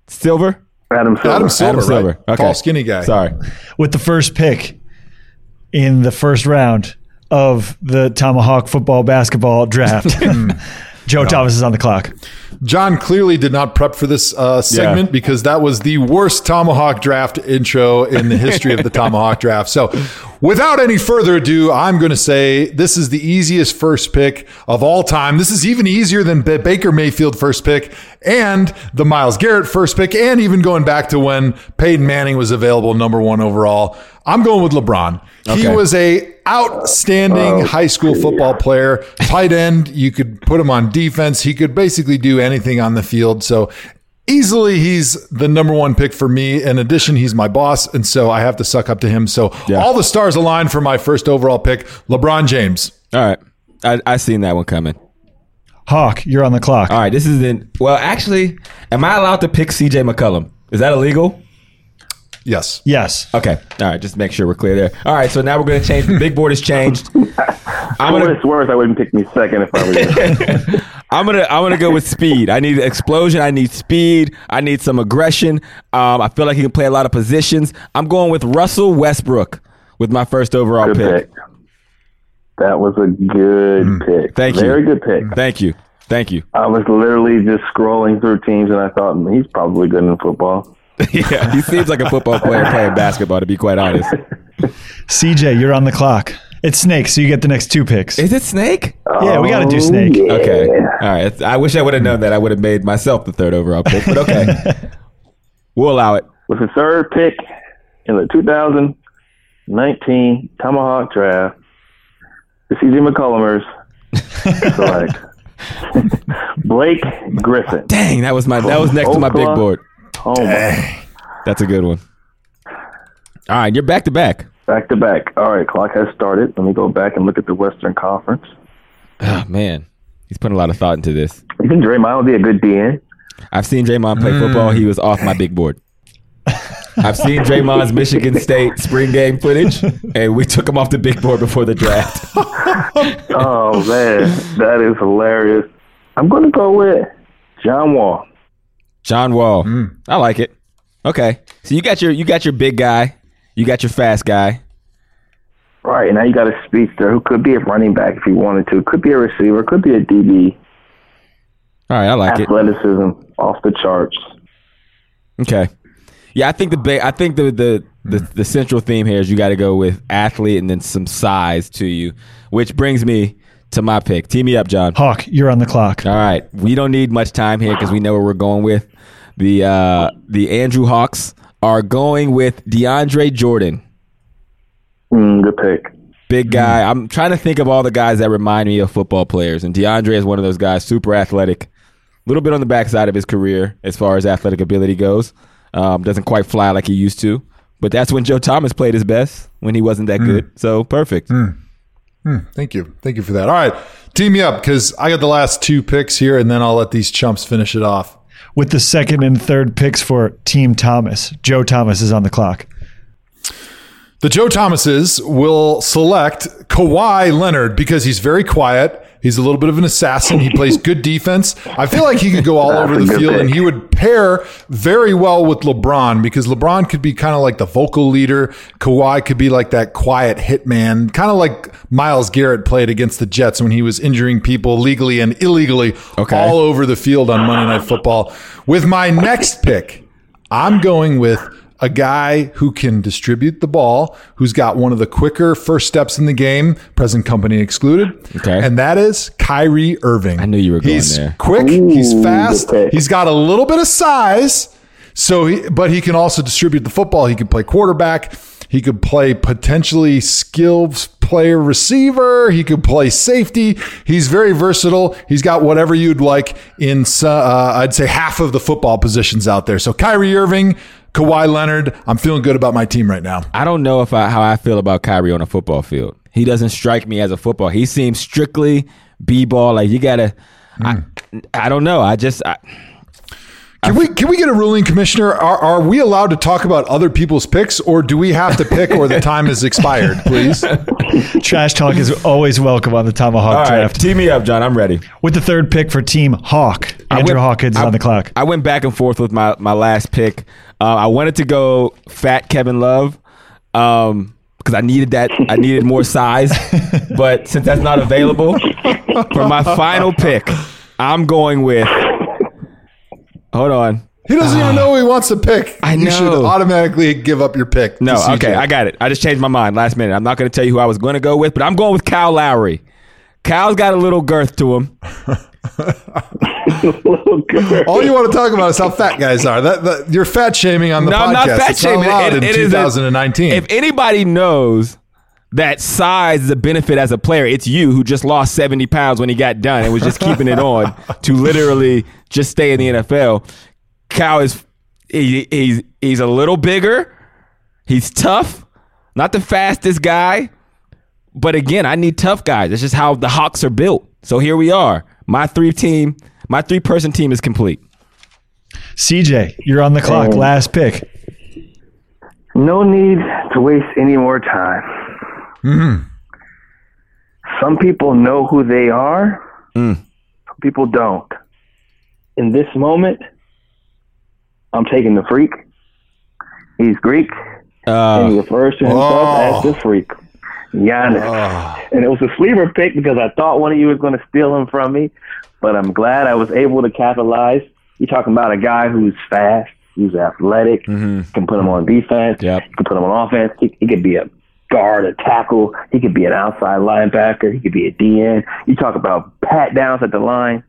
Silver? Adam Silver. Adam Silver, Adam Silver. right? Okay. Tall, skinny guy. Sorry. With the first pick in the first round of the ThomaHawk football basketball draft, <laughs> <laughs> <laughs> hmm. Joe Thomas is on the clock. John clearly did not prep for this uh, segment Yeah. because that was the worst ThomaHawk draft intro in the history of the <laughs> ThomaHawk draft. So, without any further ado, I'm going to say this is the easiest first pick of all time. This is even easier than B- Baker Mayfield first pick and the Myles Garrett first pick, and even going back to when Peyton Manning was available number one overall. I'm going with LeBron. He was a outstanding oh, high school football player, tight end. You could put him on defense. He could basically do anything on the field. So easily he's the number one pick for me. In addition, he's my boss. And so I have to suck up to him. So Yeah. all the stars align for my first overall pick, LeBron James. All right. I, I seen that one coming. Hawk, you're on the clock. All right. This is in. Well, actually, am I allowed to pick CJ McCollum? Is that illegal? Yes. Yes. Okay. All right. Just make sure we're clear there. All right. So now we're going to change. The big board has changed. <laughs> I'm gonna what it's worth, I wouldn't pick me second if I were you. <laughs> I'm gonna I'm gonna go with speed. I need explosion. I need speed. I need some aggression. Um, I feel like he can play a lot of positions. I'm going with Russell Westbrook with my first overall Good pick. pick. That was a good pick. Mm. Thank you. Very good pick. Thank you. Thank you. I was literally just scrolling through teams and I thought "Hmm, he's probably good in football. <laughs> yeah, <laughs> he seems like a football player playing basketball. To be quite honest, CJ, you're on the clock. It's Snake, so you get the next two picks. is it Snake? yeah, we got to do Oh, Snake. yeah. Okay. All right. I wish I would have known that. I would have made myself the third overall pick. But okay, <laughs> we'll allow it. With the third pick in the 2019 ThomaHawk Draft, the CJ McCollumers select Blake Griffin. Dang, that was my that was next to my big board. Oh my. That's a good one. All right, you're back to back. Back to back. All right, clock has started. Let me go back and look at the Western Conference. Oh man, he's putting a lot of thought into this. You think Draymond would be a good DN? I've seen Draymond play football. He was off my big board. I've seen Draymond's Michigan State spring game footage, and we took him off the big board before the draft. <laughs> Oh man, that is hilarious. I'm going to go with John Wall. John Wall, mm. I like it. Okay, so you got your you got your big guy, you got your fast guy. Right, and now you got a speedster who could be a running back if he wanted to, could be a receiver, could be a DB. All right, I like it. Athleticism off the charts. Okay, yeah, I think the ba- I think the the the, the central theme here is you got to go with athlete and then some size to you, which brings me to my pick. Team me up, John. Hawk, you're on the clock. All right, we don't need much time here because we know where we're going with the uh, the Andrew Hawks are going with DeAndre Jordan, Mm, good pick. big guy. I'm trying to think of all the guys that remind me of football players, and DeAndre is one of those guys. Super athletic, a little bit on the backside of his career as far as athletic ability goes. Um, doesn't quite fly like he used to, but that's when Joe Thomas played his best when he wasn't that good. So perfect. Thank you. Thank you for that. All right. Team me up because I got the last two picks here and then I'll let these chumps finish it off. With the second and third picks for Team Thomas, Joe Thomas is on the clock. The Joe Thomases will select Kawhi Leonard because he's very quiet. He's a little bit of an assassin. He plays good defense. I feel like he could go all <laughs> over the field and he would pair very well with LeBron because LeBron could be kind of like the vocal leader. Kawhi could be like that quiet hitman, kind of like Myles Garrett played against the Jets when he was injuring people legally and illegally Okay. all over the field on Monday Night Football. With my next pick, I'm going with a guy who can distribute the ball, who's got one of the quicker first steps in the game, present company excluded. Okay. And that is Kyrie Irving. I knew you were going there. he's there. quick, he's fast, good he's got a little bit of size. So he, but he can also distribute the football. He can play quarterback. He could play potentially skilled player receiver. He could play safety. He's very versatile. He's got whatever you'd like in, uh, I'd say half of the football positions out there. So Kyrie Irving, Kawhi Leonard. I'm feeling good about my team right now. I don't know if I, how I feel about Kyrie on a football field. He doesn't strike me as a football. He seems strictly b-ball. Like you gotta. I, hmm. I don't know. I just. I, Can we can we get a ruling, Commissioner? Are, are we allowed to talk about other people's picks, or do we have to pick, or the time is expired? Please. <laughs> Trash talk is always welcome on the ThomaHawk all right, draft. tee me up, John. I'm ready. With the third pick for Team Hawk, Andrew went- Hawkins I- on the clock. I went back and forth with my my last pick. Uh, I wanted to go fat Kevin Love because I needed that. I needed more size, <laughs> but since that's not available, for my final pick, I'm going with. Hold on. He doesn't even know who he wants to pick. I You should know. automatically give up your pick. No, okay, I got it. I just changed my mind last minute. I'm not going to tell you who I was going to go with, but I'm going with Kyle Lowry. Kyle's got a little girth to him. <laughs> All you want to talk about is how fat guys are. That, that you're fat shaming on the No, podcast. I'm not fat It's shaming. allowed It- in it is a- 2019. If anybody knows that size is a benefit as a player, it's you who just lost 70 pounds when he got done and was just keeping it on <laughs> to literally just stay in the NFL. Kyle is he, he's he's a little bigger. He's tough, not the fastest guy, but again, I need tough guys. It's just how the Hawks are built. So here we are. My three team, my three person team is complete. CJ, you're on the clock. Oh. Last pick. No need to waste any more time. Some people know who they are. Some people don't. In this moment, I'm taking the freak. He's Greek, and he Uh, refers to himself Oh. as the freak. Giannis. Ah. And it was a sleeper pick because I thought one of you was going to steal him from me, but I'm glad I was able to capitalize. You're talking about a guy who's fast, who's athletic, mm-hmm. can put him on defense, Yep. you can put him on offense. He, he could be a guard, a tackle. He could be an outside linebacker. He could be a DN. You talk about pat downs at the line.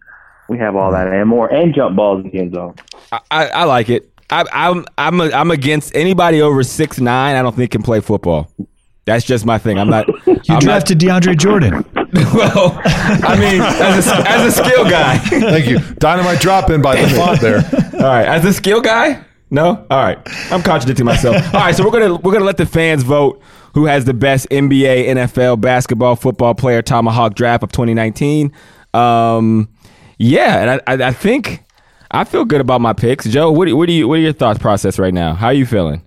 We have all that and more, and jump balls in the end zone. I, I like it. I, I'm I'm a, I'm against anybody over six nine. I don't think can play football. That's just my thing. I'm not. <laughs> You I'm drafted DeAndre Jordan. <laughs> Well, I mean, as a, as a skill guy. Thank you. Dynamite drop in by the font there. All right, as a skill guy. No. All right. I'm contradicting myself. All right. So we're gonna we're gonna let the fans vote who has the best NBA, NFL, basketball, football player ThomaHawk draft of 2019. Um, yeah, and I, I, I think I feel good about my picks. Joe, what do, what do you what are your thoughts process right now? How are you feeling?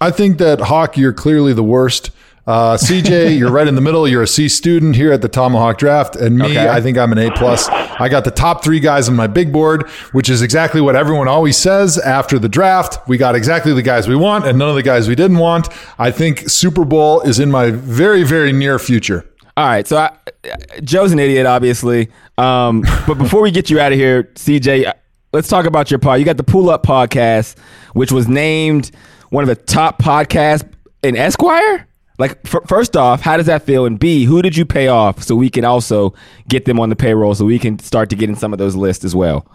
I think that Hawk, you're clearly the worst. Uh, CJ, you're right in the middle. You're a C student here at the ThomaHawk Draft, and me, Okay. I think I'm an A plus. I got the top three guys on my big board, which is exactly what everyone always says after the draft. We got exactly the guys we want, and none of the guys we didn't want. I think Super Bowl is in my very, very near future. All right, so I, Joe's an idiot, obviously. Um, but before we get you out of here, CJ, let's talk about your pod. You got the Pull Up podcast, which was named one of the top podcasts in Esquire. Like, f- first off, how does that feel? And B, who did you pay off so we can also get them on the payroll so we can start to get in some of those lists as well?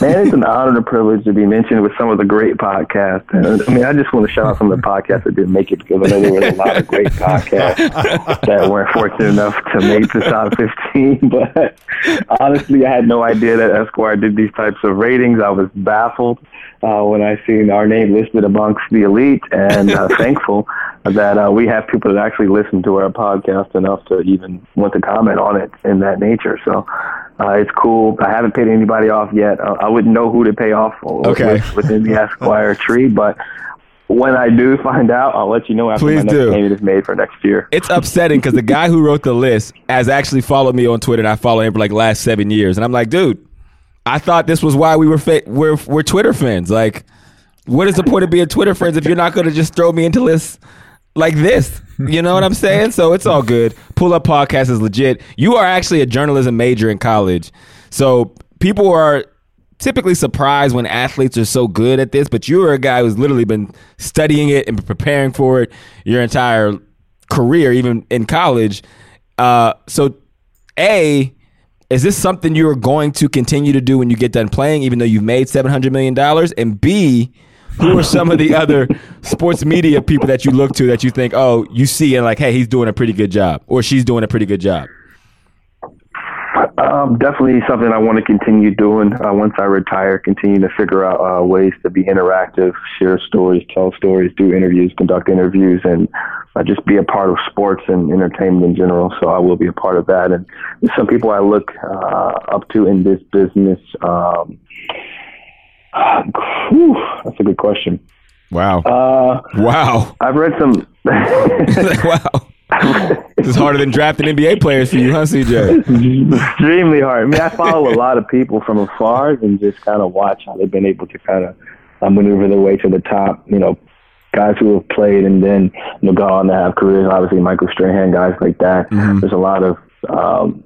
Man, it's an honor and a privilege to be mentioned with some of the great podcasts. And I mean, I just want to shout out some of the podcasts that didn't make it because I know there was a lot of great podcasts that weren't fortunate enough to make the top 15. <laughs> But honestly, I had no idea that Esquire did these types of ratings. I was baffled uh, when I seen our name listed amongst the elite and uh, thankful that uh, we have people that actually listen to our podcast enough to even want to comment on it in that nature. So uh, it's cool. I haven't paid anybody off yet. Uh, I wouldn't know who to pay off for Okay. with- within the <laughs> Esquire tree, but when I do find out, I'll let you know after Please my next do. payment is made for next year. It's upsetting because the <laughs> guy who wrote the list has actually followed me on Twitter, and I follow him for like last seven years. And I'm like, dude, I thought this was why we were fa- we're we're Twitter friends. Like, what is the point of being Twitter friends if you're not going to just throw me into lists like this? You know what I'm saying? So it's all good. Pull up podcast is legit. You are actually a journalism major in college, so people are typically surprised when athletes are so good at this, but you're a guy who's literally been studying it and preparing for it your entire career, even in college. Uh, so, A, is this something you're going to continue to do when you get done playing, even though you've made $700 million? And B, who are some of the other sports media people that you look to that you think, oh, you see and like, hey, he's doing a pretty good job or she's doing a pretty good job? Um, definitely something I want to continue doing. Uh, once I retire, continue to figure out uh, ways to be interactive, share stories, tell stories, do interviews, conduct interviews, and uh, just be a part of sports and entertainment in general. So I will be a part of that. And some people I look uh, up to in this business. Um, whew, that's a good question. Wow. Uh, wow. I've read some. <laughs> wow. this is harder than drafting NBA players for you, huh, CJ? Extremely hard. I mean, I follow a lot of people from afar and just kind of watch how they've been able to kind of uh, maneuver their way to the top. You know, guys who have played and then you know, gone on to have careers. Obviously, Michael Strahan, guys like that. Mm-hmm. There's a lot of um,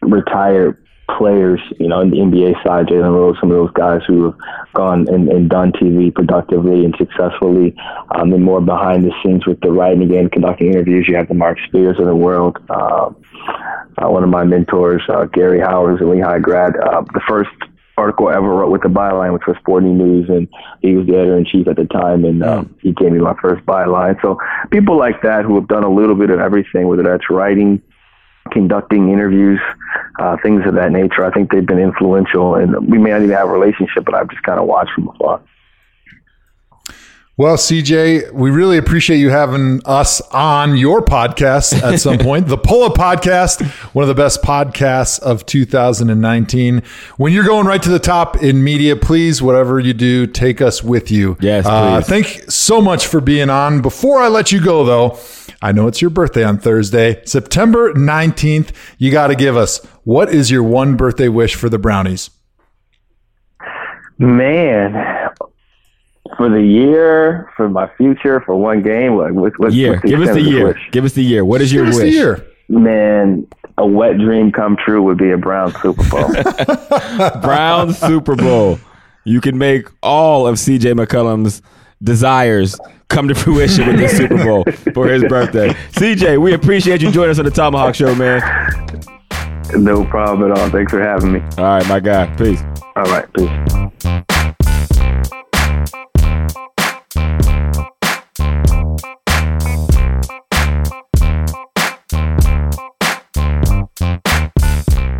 retired players, you know, in the NBA side, Jalen Rose, some of those guys who have gone and, and done TV productively and successfully, um, and more behind the scenes with the writing again, conducting interviews. You have the Marc Spears of the world. Um, uh, one of my mentors, uh, Garry Howard, is a Lehigh grad. Uh, the first article I ever wrote with the byline, which was Sporting News, and he was the editor in chief at the time, and um, he gave me my first byline. So people like that who have done a little bit of everything, whether that's writing, conducting interviews, uh, things of that nature. I think they've been influential, and we may not even have a relationship, but I've just kind of watched from afar. Well, CJ, we really appreciate you having us on your podcast at some <laughs> point. The Pull Up Podcast, one of the best podcasts of 2019. When you're going right to the top in media, please, whatever you do, take us with you. Yes, Uh, thank so much for being on. Before I let you go, though, I know it's your birthday on Thursday, September 19th. You got to give us what is your one birthday wish for the Brownies? Man, for the year, for my future, for one game, like what, what's, Year. what's the Give us the year. wish? Give us the year. What is your Give us the wish? year. Man, a wet dream come true would be a Brown Super Bowl. <laughs> <laughs> Brown Super Bowl. You can make all of CJ McCollum's desires come to fruition with this Super Bowl for his birthday. CJ, we appreciate you joining us on the ThomaHawk Show, man. no problem at all. Thanks for having me. All right, my guy. Peace. All right, peace.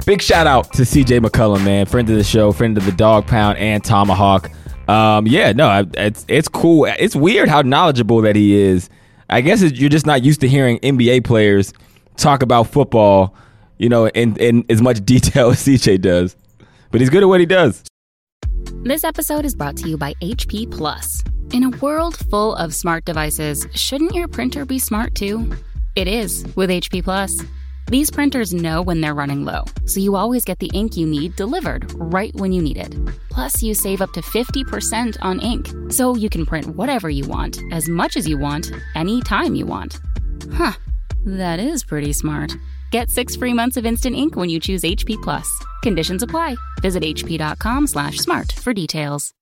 Big shout out to CJ McCollum, man, friend of the show, friend of the Dog Pound and ThomaHawk. Um, yeah, no, it's it's cool. It's weird how knowledgeable that he is. I guess you're just not used to hearing NBA players talk about football, you know, in in as much <laughs> detail as CJ does. But he's good at what he does. This episode is brought to you by HP Plus. In a world full of smart devices, shouldn't your printer be smart too? It is with HP Plus. These printers know when they're running low, so you always get the ink you need delivered right when you need it. Plus, you save up to 50% on ink, so you can print whatever you want, as much as you want, anytime you want. Huh, that is pretty smart. Get six free months of instant ink when you choose HP Plus. Conditions apply. Visit hp.com slash smart for details.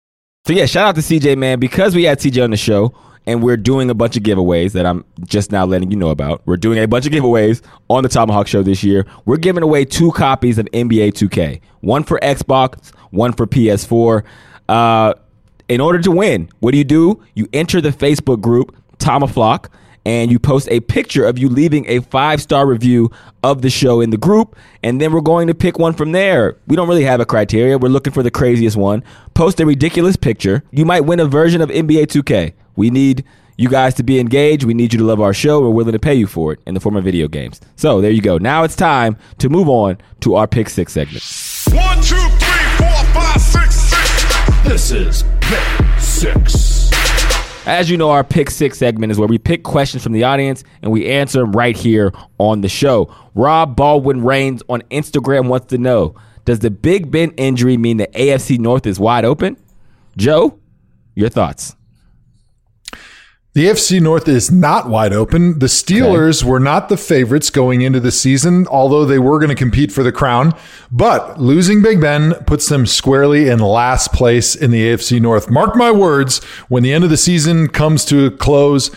So yeah, shout out to CJ man because we had CJ on the show and we're doing a bunch of giveaways that I'm just now letting you know about. We're doing a bunch of giveaways on the ThomaHawk Show this year. We're giving away two copies of NBA 2K, one for Xbox, one for PS4. Uh, in order to win, what do you do? You enter the Facebook group Tomaflock and you post a picture of you leaving a five star review of the show in the group, and then we're going to pick one from there. We don't really have a criteria. We're looking for the craziest one. Post a ridiculous picture. You might win a version of NBA 2K. We need you guys to be engaged. We need you to love our show. We're willing to pay you for it in the form of video games. So there you go. Now it's time to move on to our pick six segment. One, two, three, four, five, six, six. This is Pick Six. As you know, our pick six segment is where we pick questions from the audience and we answer them right here on the show. Rob Baldwin Reigns on Instagram wants to know Does the Big Ben injury mean the AFC North is wide open? Joe, your thoughts? The AFC North is not wide open. The Steelers were not the favorites going into the season, although they were going to compete for the crown. But losing Big Ben puts them squarely in last place in the AFC North. Mark my words, when the end of the season comes to a close,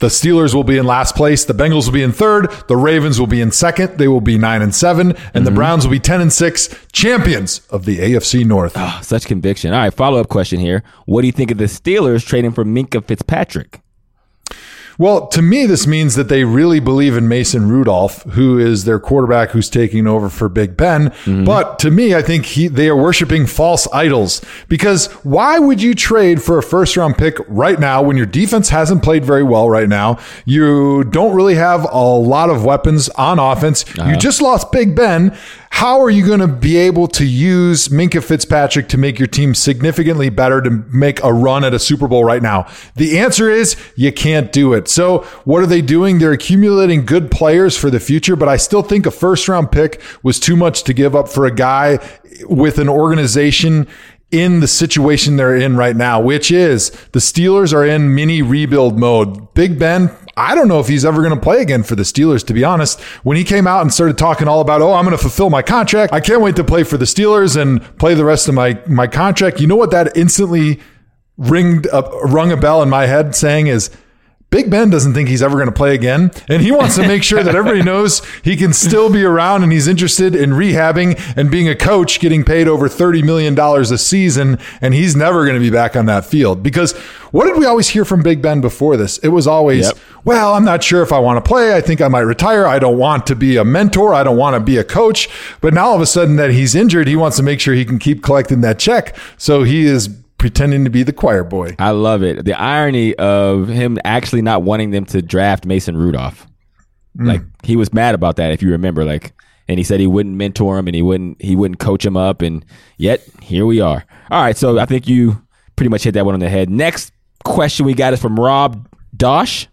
the Steelers will be in last place. The Bengals will be in third. The Ravens will be in second. They will be nine and seven, and the mm-hmm. Browns will be ten and six, champions of the AFC North. Ah, such conviction. All right, follow up question here. What do you think of the Steelers trading for Minkah Fitzpatrick? Well, to me, this means that they really believe in Mason Rudolph, who is their quarterback who's taking over for Big Ben. Mm-hmm. But to me, I think he, they are worshiping false idols because why would you trade for a first round pick right now when your defense hasn't played very well right now? You don't really have a lot of weapons on offense. You uh-huh. just lost Big Ben. How are you going to be able to use Minkah Fitzpatrick to make your team significantly better to make a run at a Super Bowl right now? The answer is you can't do it. So, what are they doing? They're accumulating good players for the future, but I still think a first round pick was too much to give up for a guy with an organization in the situation they're in right now, which is the Steelers are in mini rebuild mode. Big Ben, I don't know if he's ever going to play again for the Steelers, to be honest. When he came out and started talking all about, oh, I'm going to fulfill my contract. I can't wait to play for the Steelers and play the rest of my, my contract. You know what that instantly ringed up, rung a bell in my head saying is, Big Ben doesn't think he's ever going to play again. And he wants to make sure that everybody <laughs> knows he can still be around and he's interested in rehabbing and being a coach getting paid over $30 million a season. And he's never going to be back on that field. Because what did we always hear from Big Ben before this? It was always, Yep. well, I'm not sure if I want to play. I think I might retire. I don't want to be a mentor. I don't want to be a coach. But now all of a sudden that he's injured, he wants to make sure he can keep collecting that check. So he is pretending to be the choir boy. I love it. The irony of him actually not wanting them to draft Mason Rudolph. Mm. Like he was mad about that, if you remember. Like, and he said he wouldn't mentor him and he wouldn't he wouldn't coach him up, and yet here we are. All right, so I think you pretty much hit that one on the head. Next question we got is from Rob Dosh.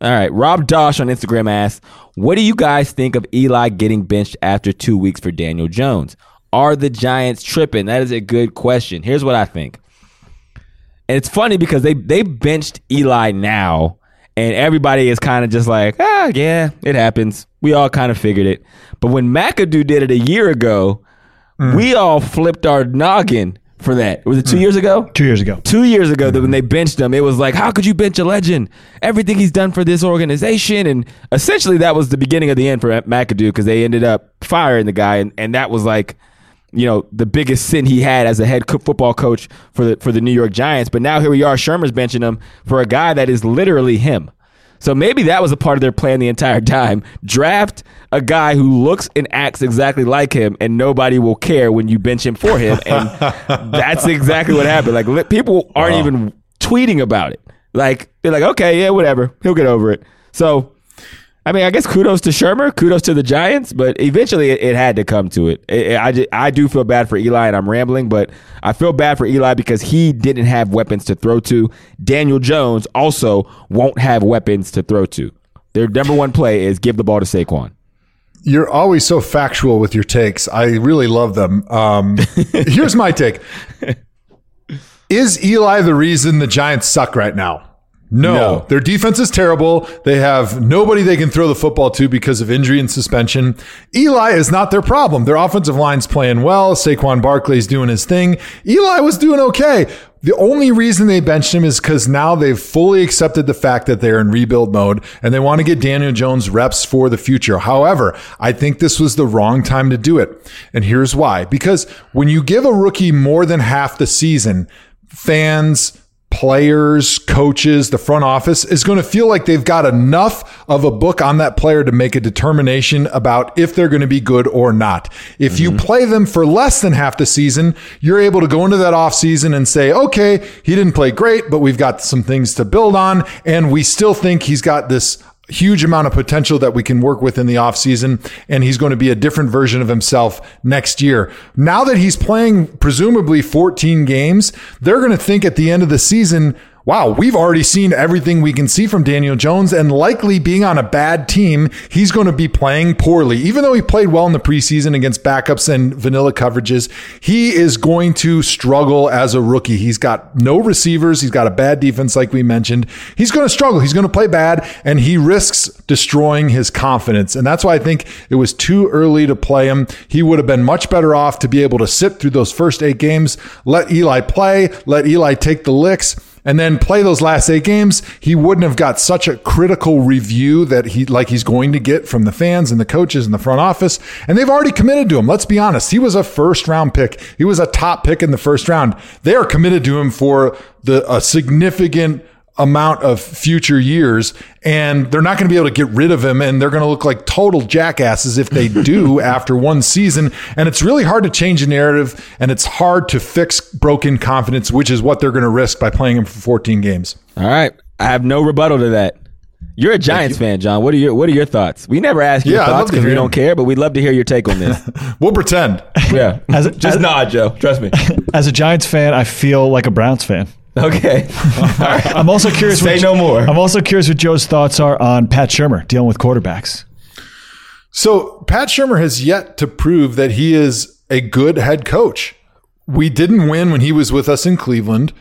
All right, Rob Dosh on Instagram asks, "What do you guys think of Eli getting benched after two weeks for Daniel Jones? Are the Giants tripping? That is a good question. Here's what I think." And it's funny because they they benched Eli now, and everybody is kind of just like, ah, yeah, it happens. We all kind of figured it. But when McAdoo did it a year ago, mm. we all flipped our noggin for that. Was it two mm. years ago? Two years ago. Two years ago, that when mm-hmm. they benched him, it was like, how could you bench a legend? Everything he's done for this organization, and essentially that was the beginning of the end for McAdoo because they ended up firing the guy, and, and that was like you know the biggest sin he had as a head football coach for the for the New York Giants. But now here we are, Shurmur's benching him for a guy that is literally him. So maybe that was a part of their plan the entire time. Draft a guy who looks and acts exactly like him, and nobody will care when you bench him for him. And <laughs> that's exactly what happened. Like li- people aren't even tweeting about it. Like they're like, okay, yeah, whatever, he'll get over it. So I mean, I guess kudos to Shurmur, kudos to the Giants, but eventually it, it had to come to it. It- it- I, I do feel bad for Eli, and I'm rambling, but I feel bad for Eli because he didn't have weapons to throw to. Daniel Jones also won't have weapons to throw to. Their number one play is give the ball to Saquon. You're always so factual with your takes. I really love them. Um, <laughs> here's my take. Is Eli the reason the Giants suck right now? No. No. Their defense is terrible. They have nobody they can throw the football to because of injury and suspension. Eli is not their problem. Their offensive line's playing well. Saquon Barkley's doing his thing. Eli was doing okay. The only reason they benched him is because now they've fully accepted the fact that they're in rebuild mode and they want to get Daniel Jones reps for the future. However, I think this was the wrong time to do it. And here's why. Because when you give a rookie more than half the season, fans, players, coaches, the front office is going to feel like they've got enough of a book on that player to make a determination about if they're going to be good or not. If you mm-hmm. play them for less than half the season, you're able to go into that offseason and say, okay, he didn't play great, but we've got some things to build on. And we still think he's got this huge amount of potential that we can work with in the offseason and he's going to be a different version of himself next year. Now that he's playing presumably 14 games, they're going to think at the end of the season, wow, we've already seen everything we can see from Daniel Jones, and likely being on a bad team, he's going to be playing poorly. Even though he played well in the preseason against backups and vanilla coverages, he is going to struggle as a rookie. He's got no receivers, he's got a bad defense, like we mentioned. He's going to struggle, he's going to play bad, and he risks destroying his confidence. And that's why I think it was too early to play him. He would have been much better off to be able to sit through those first eight games, let Eli play, let Eli take the licks and then play those last eight games, he wouldn't have got such a critical review that he like he's going to get from the fans and the coaches and the front office. And they've already committed to him. Let's be honest. He was a first round pick. He was a top pick in the first round. They are committed to him for the a significant amount of future years and they're not going to be able to get rid of him and they're going to look like total jackasses if they do <laughs> after one season and it's really hard to change a narrative and it's hard to fix broken confidence which is what they're going to risk by playing him for 14 games All right. I have no rebuttal to that. You're a Giants fan, John. What are your What are your thoughts? We never ask your Yeah, thoughts because we don't care, but we'd love to hear your take on this. <laughs> we'll pretend yeah, As a- just as- nod, Joe. Trust me. <laughs> As a Giants fan, I feel like a Browns fan. Okay. <laughs> All right. I'm also curious. Say what, no more. I'm also curious what Joe's thoughts are on Pat Shurmur dealing with quarterbacks. So Pat Shurmur has yet to prove that he is a good head coach. We didn't win when he was with us in Cleveland.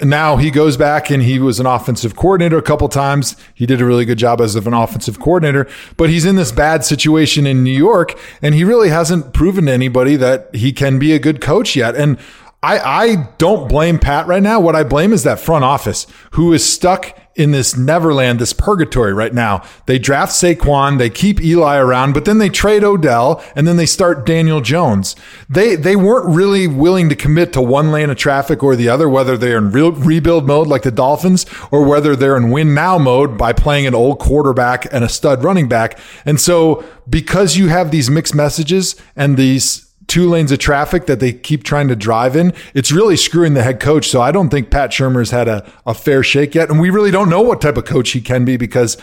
Now he goes back and he was an offensive coordinator a couple times. He did a really good job as of an offensive coordinator, but he's in this bad situation in New York and he really hasn't proven to anybody that he can be a good coach yet. And I, I don't blame Pat right now. What I blame is that front office who is stuck in this neverland, this purgatory right now. They draft Saquon, they keep Eli around, but then they trade Odell and then they start Daniel Jones. They they weren't really willing to commit to one lane of traffic or the other, whether they're in real rebuild mode like the Dolphins or whether they're in win now mode by playing an old quarterback and a stud running back. And so because you have these mixed messages and these two lanes of traffic that they keep trying to drive in, it's really screwing the head coach. So I don't think Pat Shurmur's had a, a fair shake yet. And we really don't know what type of coach he can be because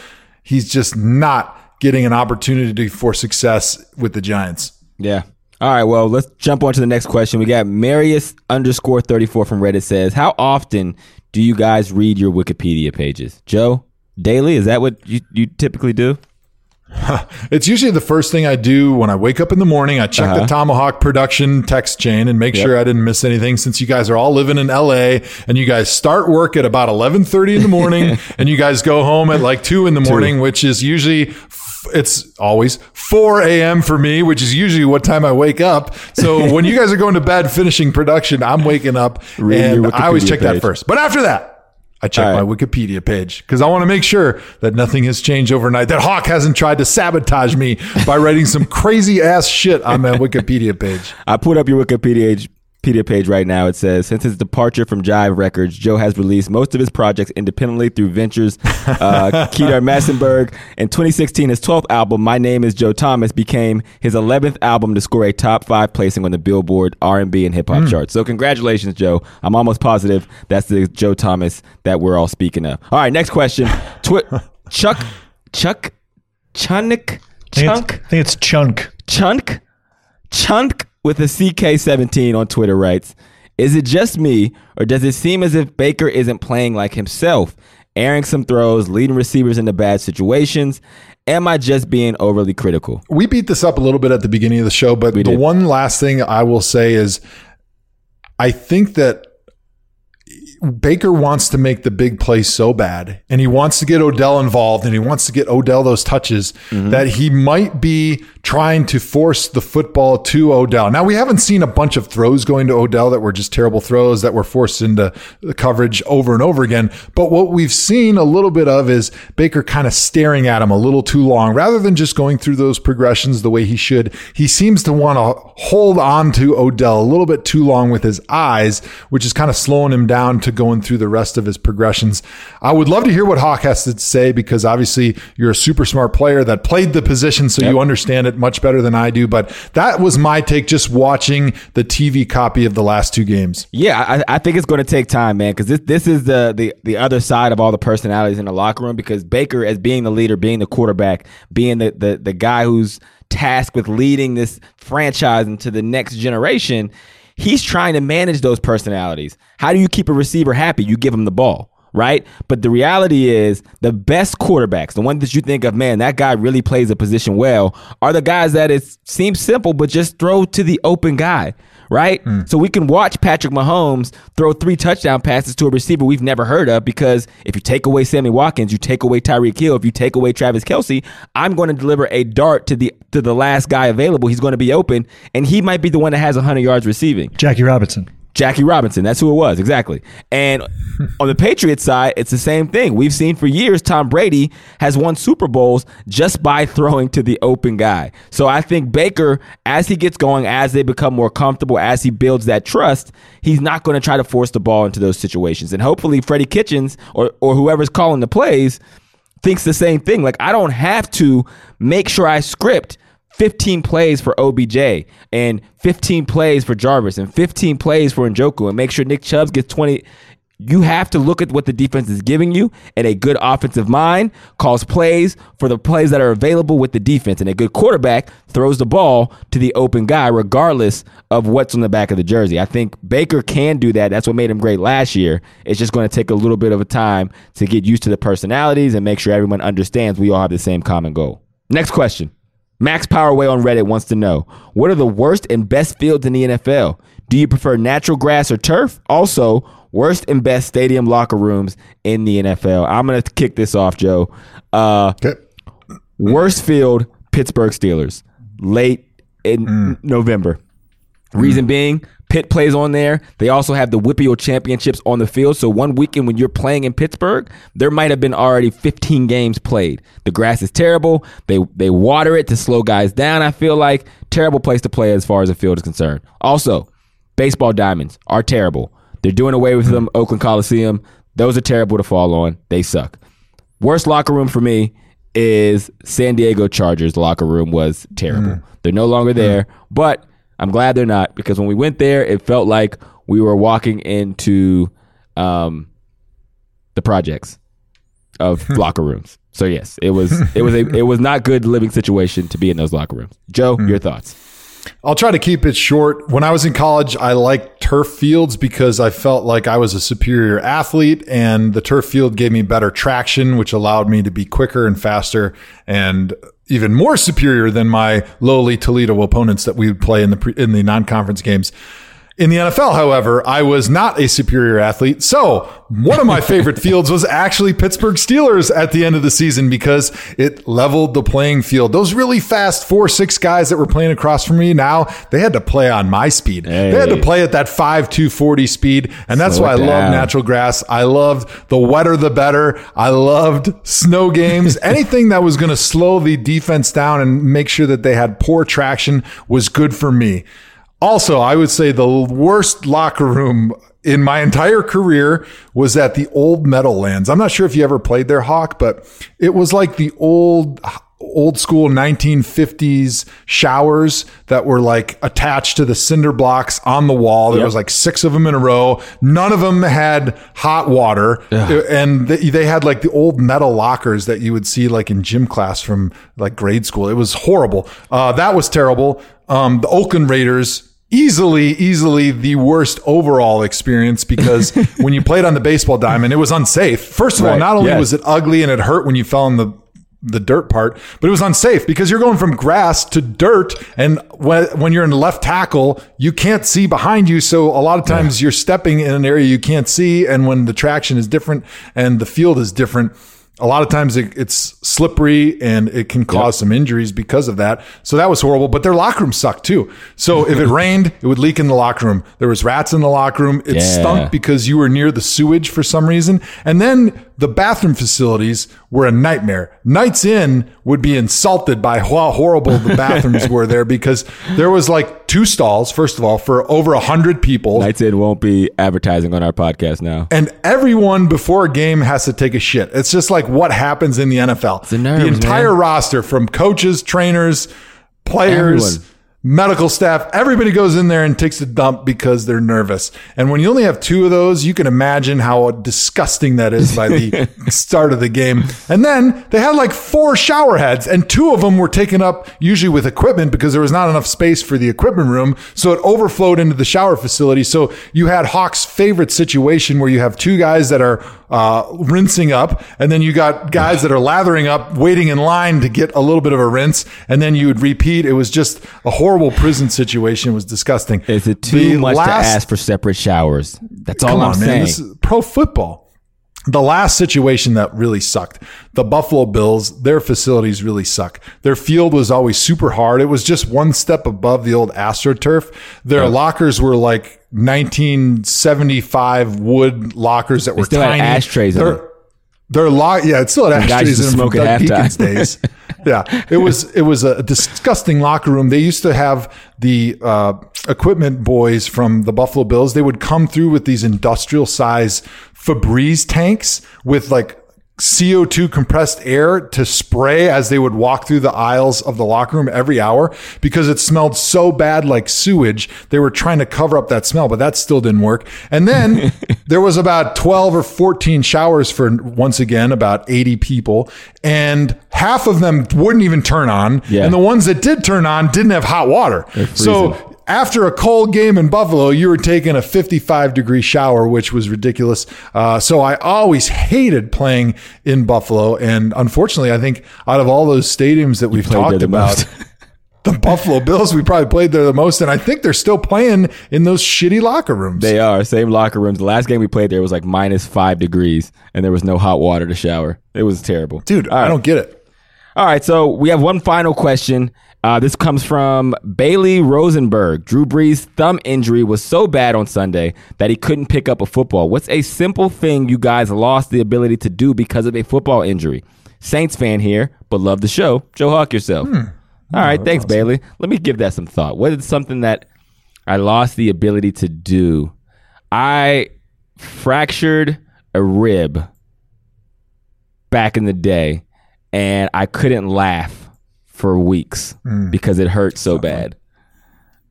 he's just not getting an opportunity for success with the Giants. Yeah. All right. Well, let's jump on to the next question. We got Marius underscore 34 from Reddit says, How often do you guys read your Wikipedia pages? Joe, daily? Is that what you, you typically do? <laughs> It's usually the first thing I do when I wake up in the morning. I check the uh-huh. ThomaHawk production text chain and make sure I didn't miss anything since you guys are all living in LA and you guys start work at about 11:30 in the morning <laughs> and you guys go home at like 2 in the morning, which is usually f- it's always 4 a.m. for me, which is usually what time I wake up. So <laughs> when you guys are going to bed finishing production, I'm waking up Reading and I always check page. that first. But after that, I check right. my Wikipedia page because I want to make sure that nothing has changed overnight. That Hawk hasn't tried to sabotage me by writing some crazy ass shit on my <laughs> Wikipedia page. I put up your Wikipedia page, Wikipedia page right now. It says, since his departure from Jive Records, Joe has released most of his projects independently through Ventures, uh, <laughs> Kedar Massenburg. In 2016, his 12th album, My Name is Joe Thomas, became his 11th album to score a top five placing on the Billboard R&B and hip hop charts. So congratulations, Joe. I'm almost positive that's the Joe Thomas that we're all speaking of. All right, next question. <laughs> Twi- Chuck, Chuck, Chunik, I think, it's, Chunk. I think it's Chunk. Chunk, Chunk with a CK17 on Twitter writes, Is it just me, or does it seem as if Baker isn't playing like himself, airing some throws, leading receivers into bad situations? Am I just being overly critical? We beat this up a little bit at the beginning of the show, but the did. one last thing I will say is I think that Baker wants to make the big play so bad, and he wants to get Odell involved, and he wants to get Odell those touches mm-hmm. that he might be trying to force the football to Odell. Now we haven't seen a bunch of throws going to Odell that were just terrible throws that were forced into the coverage over and over again. But what we've seen a little bit of is Baker kind of staring at him a little too long, rather than just going through those progressions the way he should. He seems to want to hold on to Odell a little bit too long with his eyes, which is kind of slowing him down to going through the rest of his progressions. I would love to hear what Hawk has to say because obviously you're a super smart player that played the position, so you understand it much better than I do. But that was my take just watching the TV copy of the last two games. Yeah, I, I think it's going to take time, man, because this this is the, the the other side of all the personalities in the locker room. Because Baker, as being the leader, being the quarterback, being the the, the guy who's tasked with leading this franchise into the next generation, he's trying to manage those personalities. How do you keep a receiver happy? You give him the ball. right? But the reality is the best quarterbacks, the ones that you think of, man, that guy really plays a position well, are the guys that it seems simple, but just throw to the open guy. Right? Hmm. So we can watch Patrick Mahomes throw three touchdown passes to a receiver we've never heard of because if you take away Sammy Watkins, you take away Tyreek Hill, if you take away Travis Kelce, I'm going to deliver a dart to the to the last guy available. He's going to be open, and he might be the one that has 100 yards receiving. Jackie Robinson. Jackie Robinson. That's who it was, exactly. And <laughs> on the Patriots side, it's the same thing. We've seen for years Tom Brady has won Super Bowls just by <laughs> throwing to the open guy. So I think Baker, as he gets going, as they become more comfortable, as he builds that trust, he's not going to try to force the ball into those situations. And hopefully, Freddie Kitchens or, or whoever's calling the plays thinks the same thing. Like, I don't have to make sure I script 15 plays for OBJ and 15 plays for Jarvis and 15 plays for Njoku and make sure Nick Chubb gets 20. You have to look at what the defense is giving you, and a good offensive mind calls plays for the plays that are available with the defense. And a good quarterback throws the ball to the open guy, regardless of what's on the back of the jersey. I think Baker can do that. That's what made him great last year. It's just going to take a little bit of a time to get used to the personalities and make sure everyone understands we all have the same common goal. Next question. Max Powerway on Reddit wants to know what are the worst and best fields in the NFL? Do you prefer natural grass or turf? Also, worst and best stadium locker rooms in the NFL. I'm going to kick this off, Joe. Uh, Okay. worst field, Pittsburgh Steelers, late in November. Reason being, Pitt plays on there. They also have the WPIAL Championships on the field. So one weekend when you're playing in Pittsburgh, there might have been already 15 games played. The grass is terrible. They they water it to slow guys down. I feel like terrible place to play as far as the field is concerned. Also, baseball diamonds are terrible. They're doing away with them. Oakland Coliseum. Those are terrible to fall on. They suck. Worst locker room for me is San Diego Chargers locker room was terrible. Mm. They're no longer mm. there, but I'm glad they're not because when we went there, it felt like we were walking into um, the projects of <laughs> locker rooms. So yes, it was it was a it was not good living situation to be in those locker rooms. Joe, your thoughts? I'll try to keep it short. When I was in college, I liked turf fields because I felt like I was a superior athlete and the turf field gave me better traction, which allowed me to be quicker and faster and even more superior than my lowly Toledo opponents that we would play in the pre, in the non-conference games. In the NFL, however, I was not a superior athlete. So one of my <laughs> favorite fields was actually Pittsburgh Steelers at the end of the season because it leveled the playing field. Those really fast four, six guys that were playing across from me now, they had to play on my speed. They had to play at that 5 240 speed. And that's Slow why I it love natural grass. I loved the wetter, the better. I loved snow games. <laughs> Anything that was going to slow the defense down and make sure that they had poor traction was good for me. Also, I would say the worst locker room in my entire career was at the old Meadowlands. I'm not sure if you ever played there, Hawk, but it was like the old old school 1950s showers that were like attached to the cinder blocks on the wall. There Yep. was like six of them in a row. None of them had hot water, and they, they had like the old metal lockers that you would see like in gym class from like grade school. It was horrible. Uh, that was terrible. Um, the Oakland Raiders easily, easily the worst overall experience because <laughs> when you played on the baseball diamond, it was unsafe. First of all, not only Yes. was it ugly and it hurt when you fell in the the dirt part, but it was unsafe because you're going from grass to dirt. And when, when you're in left tackle, you can't see behind you. So a lot of times you're stepping in an area you can't see. And when the traction is different and the field is different, a lot of times it, it's slippery and it can cause some injuries because of that. So that was horrible. But their locker room sucked too. So <laughs> if it rained, it would leak in the locker room. There was rats in the locker room. It Yeah. stunk because you were near the sewage for some reason. And then the bathroom facilities were a nightmare. Knights Inn would be insulted by how horrible the bathrooms were there because there was like two stalls, first of all, for over a hundred people. Knights Inn won't be advertising on our podcast now. And everyone before a game has to take a shit. It's just like what happens in the NFL. the nerves, entire man. roster from coaches, trainers, players, Everyone. Medical staff, everybody goes in there and takes a dump because they're nervous. And when you only have two of those, you can imagine how disgusting that is by the <laughs> start of the game. And then they had like four shower heads, and two of them were taken up usually with equipment because there was not enough space for the equipment room. So it overflowed into the shower facility. So you had Hawk's favorite situation where you have two guys that are uh, rinsing up, and then you got guys that are lathering up, waiting in line to get a little bit of a rinse, and then you would repeat. It was just a horrible prison situation. Was disgusting. Is it too The much to ask for separate showers? That's all I'm on, saying. man. This is pro football. The last situation that really sucked, the Buffalo Bills, their facilities really suck. Their field was always super hard. It was just one step above the old AstroTurf. Their lockers were like 1975 wood lockers that were still had tiny. ashtrays in They're- lock. Yeah, it's still guys in them from smoke at halftime. Days. <laughs> yeah, it was it was a disgusting locker room. They used to have the uh, equipment boys from the Buffalo Bills. They would come through with these industrial size Febreze tanks with like CO2 compressed air to spray as they would walk through the aisles of the locker room every hour because it smelled so bad like sewage. They were trying to cover up that smell, but that still didn't work. And then <laughs> there was about 12 or 14 showers for once again about 80 people and half of them wouldn't even turn on. Yeah. And the ones that did turn on didn't have hot water. So after a cold game in Buffalo, you were taking a 55 degree shower, which was ridiculous. Uh, so I always hated playing in Buffalo. And unfortunately, I think out of all those stadiums that we've talked the about, <laughs> the Buffalo Bills, we probably played there the most. And I think they're still playing in those shitty locker rooms. They are same locker rooms. The last game we played there was like minus five degrees, and there was no hot water to shower. It was terrible, Dude, All I don't get it. All right, so we have one final question. Uh, this comes from Bailey Rosenberg. Drew Brees' thumb injury was so bad on Sunday that he couldn't pick up a football. What's a simple thing you guys lost the ability to do because of a football injury? Saints fan here, but love the show. Joe Hawk yourself. All right, thanks, Bailey. Let me give that some thought. What is it something that I lost the ability to do? I fractured a rib back in the day, and I couldn't laugh for weeks mm. because it hurt so bad.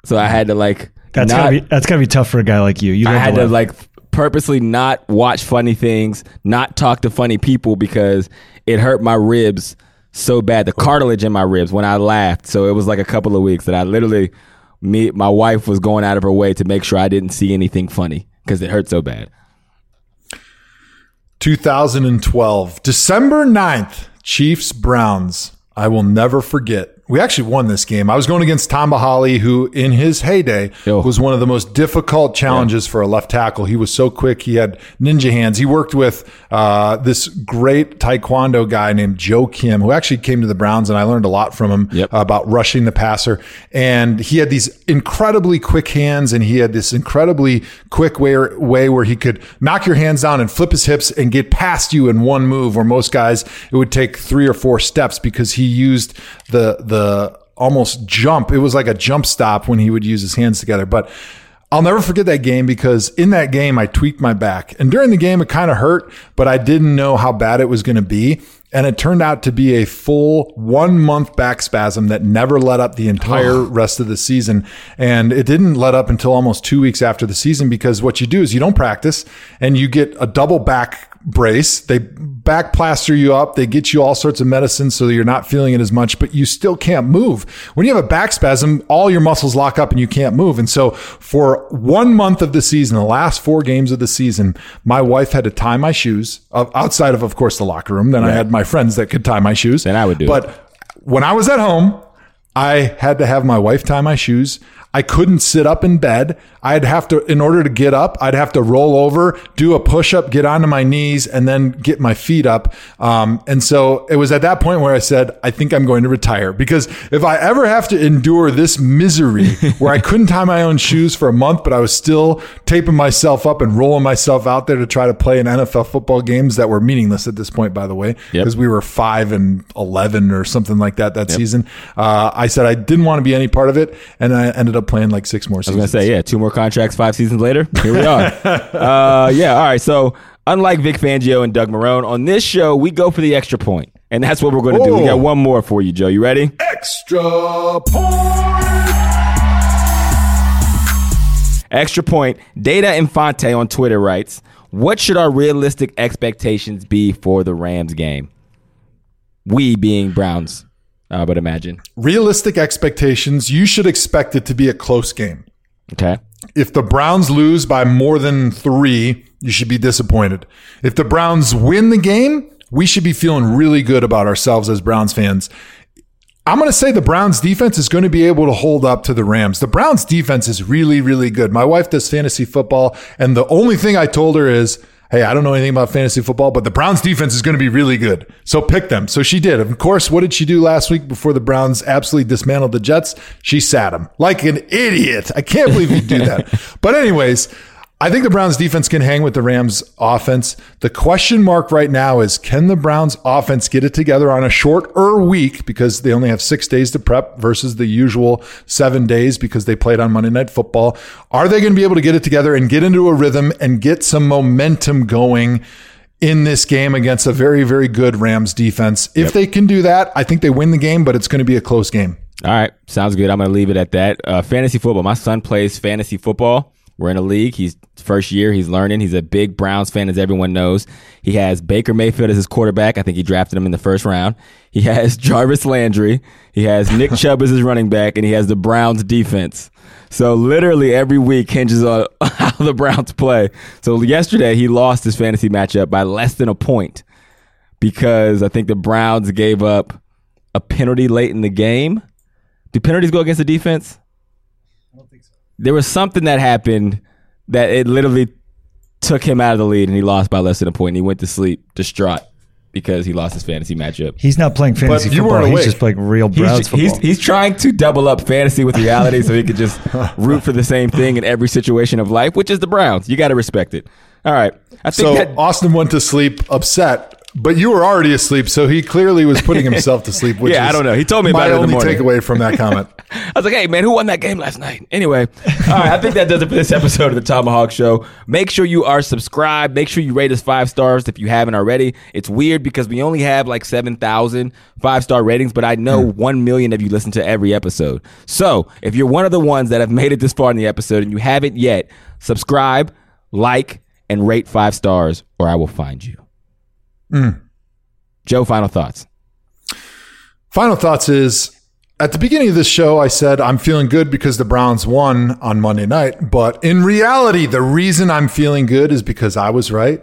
So I had to like That's not, gotta be that's gotta be tough for a guy like you. You I had to to like purposely not watch funny things, not talk to funny people because it hurt my ribs so bad, the cartilage in my ribs when I laughed. So it was like a couple of weeks that I literally me my wife was going out of her way to make sure I didn't see anything funny because it hurt so bad. 2012, December 9th, Chiefs Browns. I will never forget. We actually won this game. I was going against Tamba Hali, who in his heyday Yo. was one of the most difficult challenges for a left tackle. He was so quick. He had ninja hands. He worked with uh, this great taekwondo guy named Joe Kim, who actually came to the Browns, and I learned a lot from him Yep. about rushing the passer. And he had these incredibly quick hands, and he had this incredibly quick way, way where he could knock your hands down and flip his hips and get past you in one move. Where most guys, it would take three or four steps because he used the the Uh, almost jump. It was like a jump stop when he would use his hands together, but. I'll never forget that game because in that game I tweaked my back. And during the game it kind of hurt, but I didn't know how bad it was going to be. And it turned out to be a full one month back spasm that never let up the entire <sighs> rest of the season. And it didn't let up until almost two weeks after the season because what you do is you don't practice and you get a double back brace. They back plaster you up. They get you all sorts of medicine so that you're not feeling it as much, but you still can't move. When you have a back spasm, all your muscles lock up and you can't move. And so for one month of the season, the last four games of the season, my wife had to tie my shoes outside of, of course, the locker room. Then I had my friends that could tie my shoes. Then I would do it. But when I was at home, I had to have my wife tie my shoes. I couldn't sit up in bed. I'd have to, in order to get up, I'd have to roll over, do a push up, get onto my knees, and then get my feet up. Um, and so it was at that point where I said, I think I'm going to retire because if I ever have to endure this misery <laughs> where I couldn't tie my own shoes for a month, but I was still taping myself up and rolling myself out there to try to play in NFL football games that were meaningless at this point, by the way, Yep. because we were five and 11 or something like that that season. Uh, I said I didn't want to be any part of it. And I ended up playing like six more seasons. I was gonna say, yeah, two more contracts, five seasons later. Here we are. <laughs> uh, yeah, all right. So, unlike Vic Fangio and Doug Marone, on this show we go for the extra point, and that's what we're gonna do. We got one more for you, Joe. You ready? Extra point. Extra point. Data Infante on Twitter writes, "What should our realistic expectations be for the Rams game? We being Browns, I would imagine. Realistic expectations, you should expect it to be a close game. Okay. If the Browns lose by more than three, you should be disappointed. If the Browns win the game, we should be feeling really good about ourselves as Browns fans. I'm going to say the Browns defense is going to be able to hold up to the Rams. The Browns defense is really, really good. My wife does fantasy football, and the only thing I told her is, Hey, I don't know anything about fantasy football, but the Browns defense is going to be really good. So pick them. So she did. Of course, what did she do last week before the Browns absolutely dismantled the Jets? She sat them like an idiot. I can't believe you do that. <laughs> but anyways, I think the Browns defense can hang with the Rams offense. The question mark right now is can the Browns offense get it together on a shorter week because they only have six days to prep versus the usual seven days because they played on Monday Night Football? Are they going to be able to get it together and get into a rhythm and get some momentum going? in this game against a very, very good Rams defense. If they can do that, I think they win the game, but it's going to be a close game. All right. Sounds good. I'm going to leave it at that. Uh, fantasy football. My son plays fantasy football. We're in a league. He's first year. He's learning. He's a big Browns fan, as everyone knows. He has Baker Mayfield as his quarterback. I think he drafted him in the first round. He has <laughs> Jarvis Landry. He has Nick <laughs> Chubb as his running back, and he has the Browns defense. So literally every week hinges on <laughs> how the Browns play. So yesterday he lost his fantasy matchup by less than a point because I think the Browns gave up a penalty late in the game. Do penalties go against the defense? There was something that happened that it literally took him out of the lead and he lost by less than a point and he went to sleep distraught because he lost his fantasy matchup. He's not playing fantasy But you football. weren't He's just playing real Browns He's, football. he's, he's trying to double up fantasy with reality so he could just <laughs> root for the same thing in every situation of life, which is the Browns. You got to respect it. All right. I think So that, Austin went to sleep upset, but you were already asleep, so he clearly was putting himself to sleep. Which <laughs> Yeah, I don't know. He told me my about it in only takeaway from that comment. <laughs> I was like, hey, man, who won that game last night? Anyway, all right, I think that does it for this episode of the ThomaHawk Show. Make sure you are subscribed. Make sure you rate us five stars if you haven't already. It's weird because we only have like 7,000 five star ratings, but I know hmm. 1 million of you listen to every episode. So if you're one of the ones that have <laughs> made it this far in the episode and you haven't yet, subscribe, like, and rate five stars, or I will find you. Mm. Joe, final thoughts. Final thoughts is at the beginning of this show, I said I'm feeling good because the Browns won on Monday night. But in reality, the reason I'm feeling good is because I was right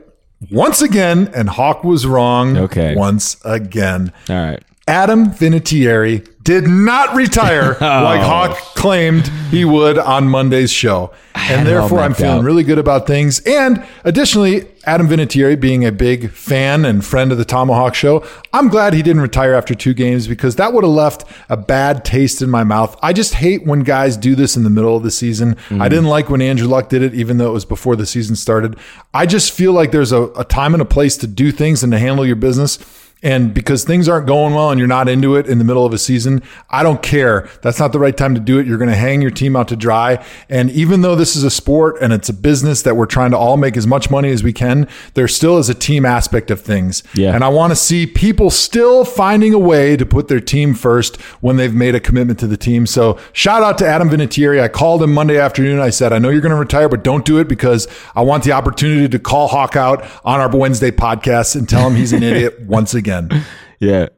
once again and Hawk was wrong Okay. once again. All right. Adam Vinatieri did not retire <laughs> like Hawk claimed he would on Monday's show. And therefore, I'm feeling out. really good about things. And additionally, Adam Vinatieri being a big fan and friend of the ThomaHawk show, I'm glad he didn't retire after two games because that would have left a bad taste in my mouth. I just hate when guys do this in the middle of the season. Mm-hmm. I didn't like when Andrew Luck did it, even though it was before the season started. I just feel like there's a, a time and a place to do things and to handle your business. And because things aren't going well and you're not into it in the middle of a season, I don't care. That's not the right time to do it. You're going to hang your team out to dry. And even though this is a sport and it's a business that we're trying to all make as much money as we can, there still is a team aspect of things. Yeah. And I want to see people still finding a way to put their team first when they've made a commitment to the team. So shout out to Adam Vinatieri. I called him Monday afternoon. I said, I know you're going to retire, but don't do it because I want the opportunity to call Hawk out on our Wednesday podcast and tell him he's an <laughs> idiot once again. <laughs> Yeah.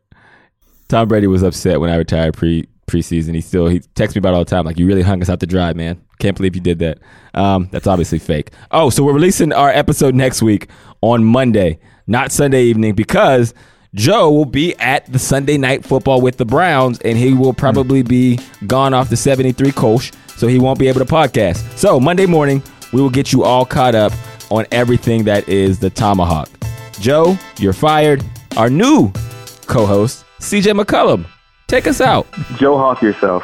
Tom Brady was upset when I retired pre preseason. He still he texts me about all the time. Like you really hung us out to dry, man. Can't believe you did that. Um, that's obviously fake. Oh, so we're releasing our episode next week on Monday, not Sunday evening, because Joe will be at the Sunday night football with the Browns, and he will probably be gone off the 73 Kolsch, so he won't be able to podcast. So Monday morning, we will get you all caught up on everything that is the ThomaHawk. Joe, you're fired. Our new co-host, CJ McCollum. Take us out. Joe Hawk yourself.